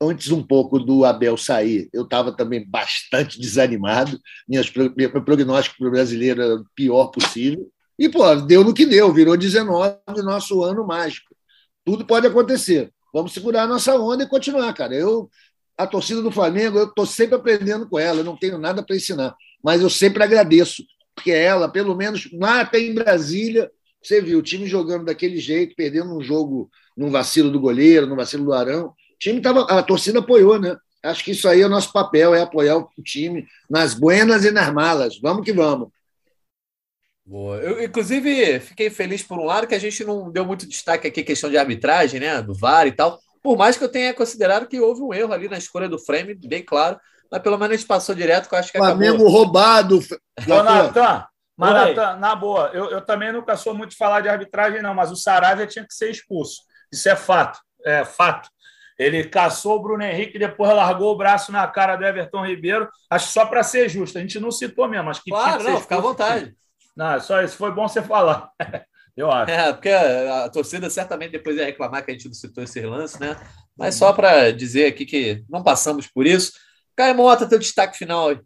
antes um pouco do Abel sair, eu estava também bastante desanimado. Minhas, meu prognóstico para o brasileiro era o pior possível. E, pô, deu no que deu, virou 19, nosso ano mágico. Tudo pode acontecer. Vamos segurar a nossa onda e continuar, cara. Eu, a torcida do Flamengo, eu estou sempre aprendendo com ela, eu não tenho nada para ensinar. Mas eu sempre agradeço, porque ela, pelo menos lá até em Brasília, você viu o time jogando daquele jeito, perdendo um jogo num vacilo do goleiro, num vacilo do Arão. O time tava, a torcida apoiou, né? Acho que isso aí é o nosso papel, é apoiar o time nas buenas e nas malas. Vamos que vamos.
Boa. Eu, inclusive, fiquei feliz por um lado que a gente não deu muito destaque aqui questão de arbitragem, né? Do VAR e tal. Por mais que eu tenha considerado que houve um erro ali na escolha do frame, bem claro, mas pelo menos a gente passou direto, que eu acho que
Flamengo
acabou.
roubado.
Ô, Natan, mas, Natan, na boa, eu, eu também nunca sou muito de falar de arbitragem, não, mas o Saravia tinha que ser expulso. Isso é fato. É fato. Ele caçou o Bruno Henrique e depois largou o braço na cara do Everton Ribeiro. Acho só para ser justo. A gente não citou mesmo. Acho que
claro, não, fica à vontade.
Não, só isso. Foi bom você falar. Eu acho.
É, porque a, a, torcida certamente depois ia reclamar que a gente não citou esse lance, né? Mas só para dizer aqui que não passamos por isso. Caio Mota, teu destaque final aí.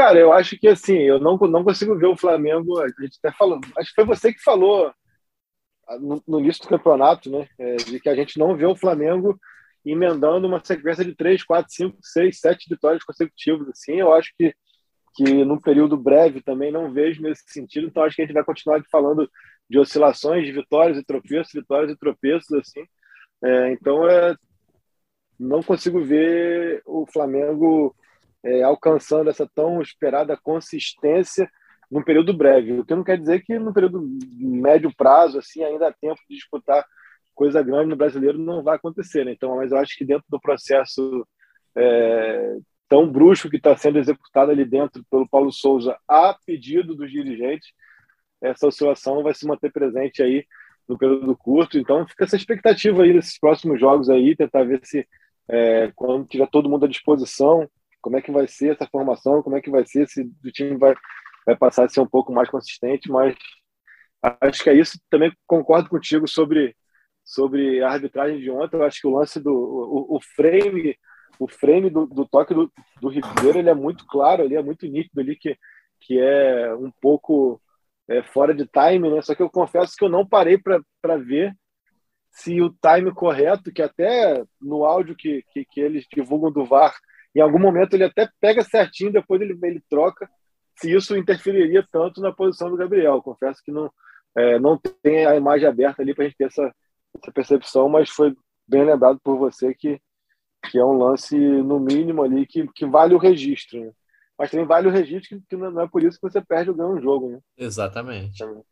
Cara, eu acho que assim, eu não, não consigo ver o Flamengo. A gente até falou, acho que foi você que falou no, no início do campeonato, né? É, de que a gente não vê o Flamengo emendando uma sequência de três, quatro, cinco, seis, sete vitórias consecutivas. Assim, eu acho que que num período breve também não vejo nesse sentido. Então acho que a gente vai continuar falando de oscilações, de vitórias e tropeços, vitórias e tropeços assim. É, então é, não consigo ver o Flamengo é, alcançando essa tão esperada consistência num período breve. O que não quer dizer que no período médio prazo assim ainda há tempo de disputar coisa grande no brasileiro não vai acontecer. Né? Então, mas eu acho que dentro do processo é, tão brusco que está sendo executado ali dentro pelo Paulo Souza a pedido dos dirigentes, essa oscilação vai se manter presente aí no período curto. Então fica essa expectativa aí desses próximos jogos aí, tentar ver se é, quando tiver todo mundo à disposição, como é que vai ser essa formação, como é que vai ser se o time vai, vai passar a ser um pouco mais consistente, mas acho que é isso. Também concordo contigo sobre sobre a arbitragem de ontem. Eu acho que o lance do o, o frame o frame do, do toque do, do Ribeiro ele é muito claro ali, é muito nítido ali que, que é um pouco é, fora de time, né? Só que eu confesso que eu não parei para ver se o time correto, que até no áudio que, que, que, eles divulgam do VAR, em algum momento ele até pega certinho, depois ele, ele troca, se isso interferiria tanto na posição do Gabriel. Confesso que não, é, não tem a imagem aberta ali para a gente ter essa, essa percepção, mas foi bem lembrado por você que que é um lance, no mínimo, ali, que, que vale o registro. Né? Mas também vale o registro, que, que não é por isso que você perde ou ganha um jogo. Né?
Exatamente. Também.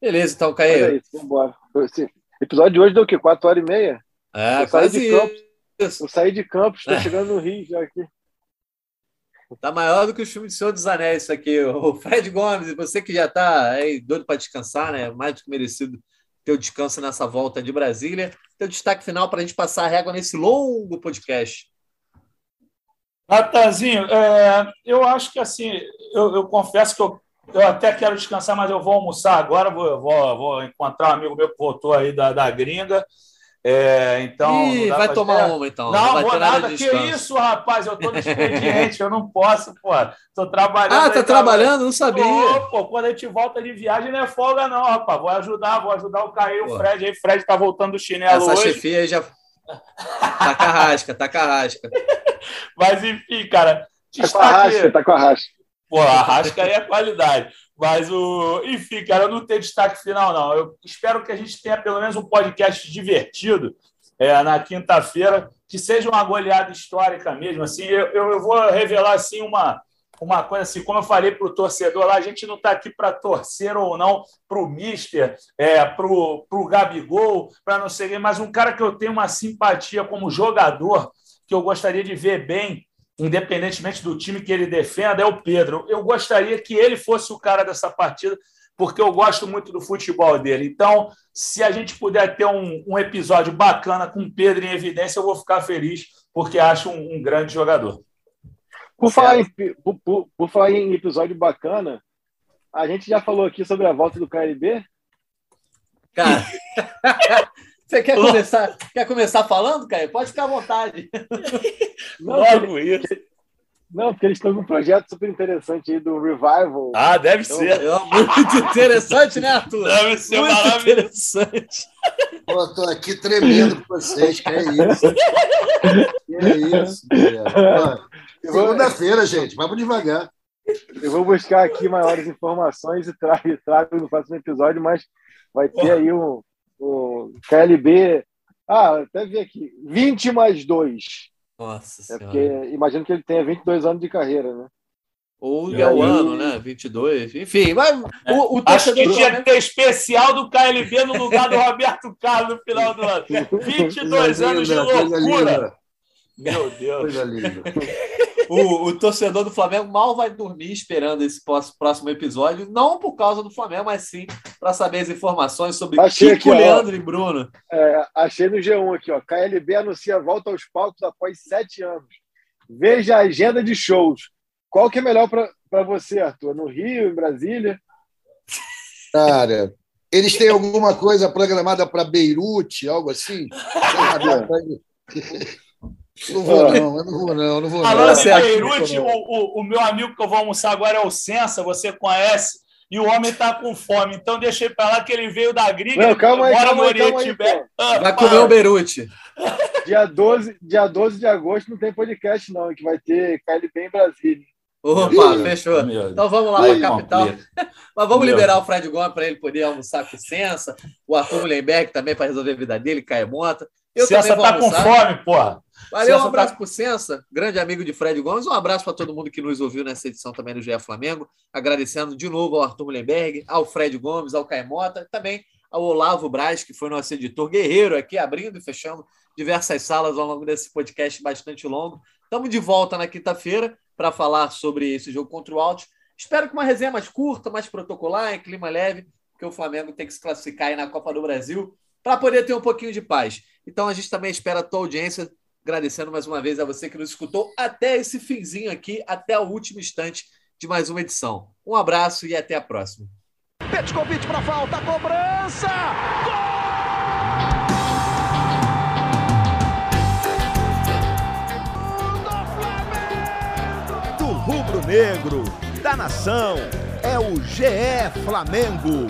Beleza, então, Caio.
É isso, vambora. Esse episódio de hoje deu o quê? Quatro horas e meia?
É, eu quase
de isso. Eu saí de Campos, estou é. chegando no Rio já aqui.
Tá maior do que o filme de Senhor dos Anéis, isso aqui. O Fred Gomes, você que já está aí doido para descansar, né? Mais do que merecido teu descanso nessa volta de Brasília. Teu destaque final para a gente passar a régua nesse longo podcast.
Natanzinho, é, eu acho que assim, eu, eu confesso que eu, eu, até quero descansar, mas eu vou almoçar agora, vou, vou, vou encontrar um amigo meu que voltou aí da, da gringa. É, então.
Ih, vai tomar uma, então.
Não, não vou nada. que isso, rapaz? Eu tô no expediente, eu não posso, pô. Tô trabalhando.
Ah, tá trabalhando? Não sabia. Pô,
pô, quando a gente volta de viagem, não é folga, não, rapaz. Vou ajudar, vou ajudar o Caio, o Fred. Aí, Fred tá voltando do chinelo
Essa
hoje.
chefia aí já. Tá carrasca, tá carrasca.
Mas, enfim, cara.
Tá com a rasca, tá com a rasca.
Pô, a rasca aí é qualidade. Mas, o... enfim, cara, eu não tenho destaque final, não. Eu espero que a gente tenha pelo menos um podcast divertido é, na quinta-feira, que seja uma goleada histórica mesmo. Assim, eu, eu vou revelar assim uma, uma coisa assim, como eu falei para o torcedor lá, a gente não está aqui para torcer ou não para o Mister, é, para o Gabigol, para não sei, mas um cara que eu tenho uma simpatia como jogador, que eu gostaria de ver bem independentemente do time que ele defenda, é o Pedro. Eu gostaria que ele fosse o cara dessa partida, porque eu gosto muito do futebol dele. Então, se a gente puder ter um, um episódio bacana com o Pedro em evidência, eu vou ficar feliz, porque acho um, um grande jogador.
Por falar, em, por, por, por falar em episódio bacana, a gente já falou aqui sobre a volta do KLB.
Cara, Você quer começar, quer começar falando, Caio? Pode ficar à vontade.
Não, Logo isso.
Não, porque eles estão com um projeto super interessante aí do Revival.
Ah, deve então, ser.
É muito interessante, né, Arthur?
Deve ser
muito
maravilhoso.
interessante.
Pô, tô aqui tremendo com vocês, que é isso. Que é isso, Segunda-feira, gente, vamos devagar.
Eu vou buscar aqui maiores informações e trago, trago no próximo episódio, mas vai ter aí um, o KLB Ah, até vi aqui. 20 mais 2.
Nossa
É
senhora.
porque imagino que ele tenha 22 anos de carreira, né?
Ou
E
é o ano, né? 22. Enfim, mas o, o
Acho que tinha
Flamengo-
que ter especial do KLB no lugar do Roberto Carlos no final do ano. 22 anos de loucura. Meu Deus.
Coisa linda.
O, o torcedor do Flamengo mal vai dormir esperando esse próximo episódio, não por causa do Flamengo, mas sim para saber as informações sobre
Achei
Kiko,
aqui, ó.
Leandro e Bruno.
É, achei no G1 aqui, ó. KLB anuncia volta aos palcos após sete anos. Veja a agenda de shows. Qual que é melhor para você, Arthur? No Rio, em Brasília?
Cara, eles têm alguma coisa programada para Beirute, algo assim? Não vou, não, eu não vou, não, não vou, não.
Falando em. Beirute, o, o, o meu amigo que eu vou almoçar agora é o Sensa, você conhece, e o homem está com fome. Então deixei para lá que ele veio da gringa,
Não, calma aí,
mora
calma
no
aí,
Oriente Médio. Ah,
Vai comer o Beirute.
Dia 12, dia 12 de agosto não tem podcast, não, que vai ter KLB em Brasília.
Opa,
Ih,
fechou.
Meu
Então vamos lá para a capital. Mas vamos
Meu.
liberar o Fred Gomes para ele poder almoçar com licença. O Arthur Mullenberg também para resolver a vida dele, Caio Mota. Eu também vou
tá com fome, porra.
Valeu, um
Sensa
abraço
tá-
pro Sensa, grande amigo de Fred Gomes. Um abraço para todo mundo que nos ouviu nessa edição também do GE Flamengo. Agradecendo de novo ao Arthur Mullenberg, ao Fred Gomes, ao Caemota, também ao Olavo Braz, que foi nosso editor guerreiro aqui, abrindo e fechando diversas salas ao longo desse podcast bastante longo. Estamos de volta na quinta-feira para falar sobre esse jogo contra o Altos. Espero que uma resenha mais curta, mais protocolar, em clima leve, porque o Flamengo tem que se classificar aí na Copa do Brasil para poder ter um pouquinho de paz. Então a gente também espera a tua audiência, agradecendo mais uma vez a você que nos escutou até esse finzinho aqui, até o último instante de mais uma edição. Um abraço e até a próxima.
Petkovic para falta, cobrança! Gol! Do rubro-negro, da nação, é o GE Flamengo.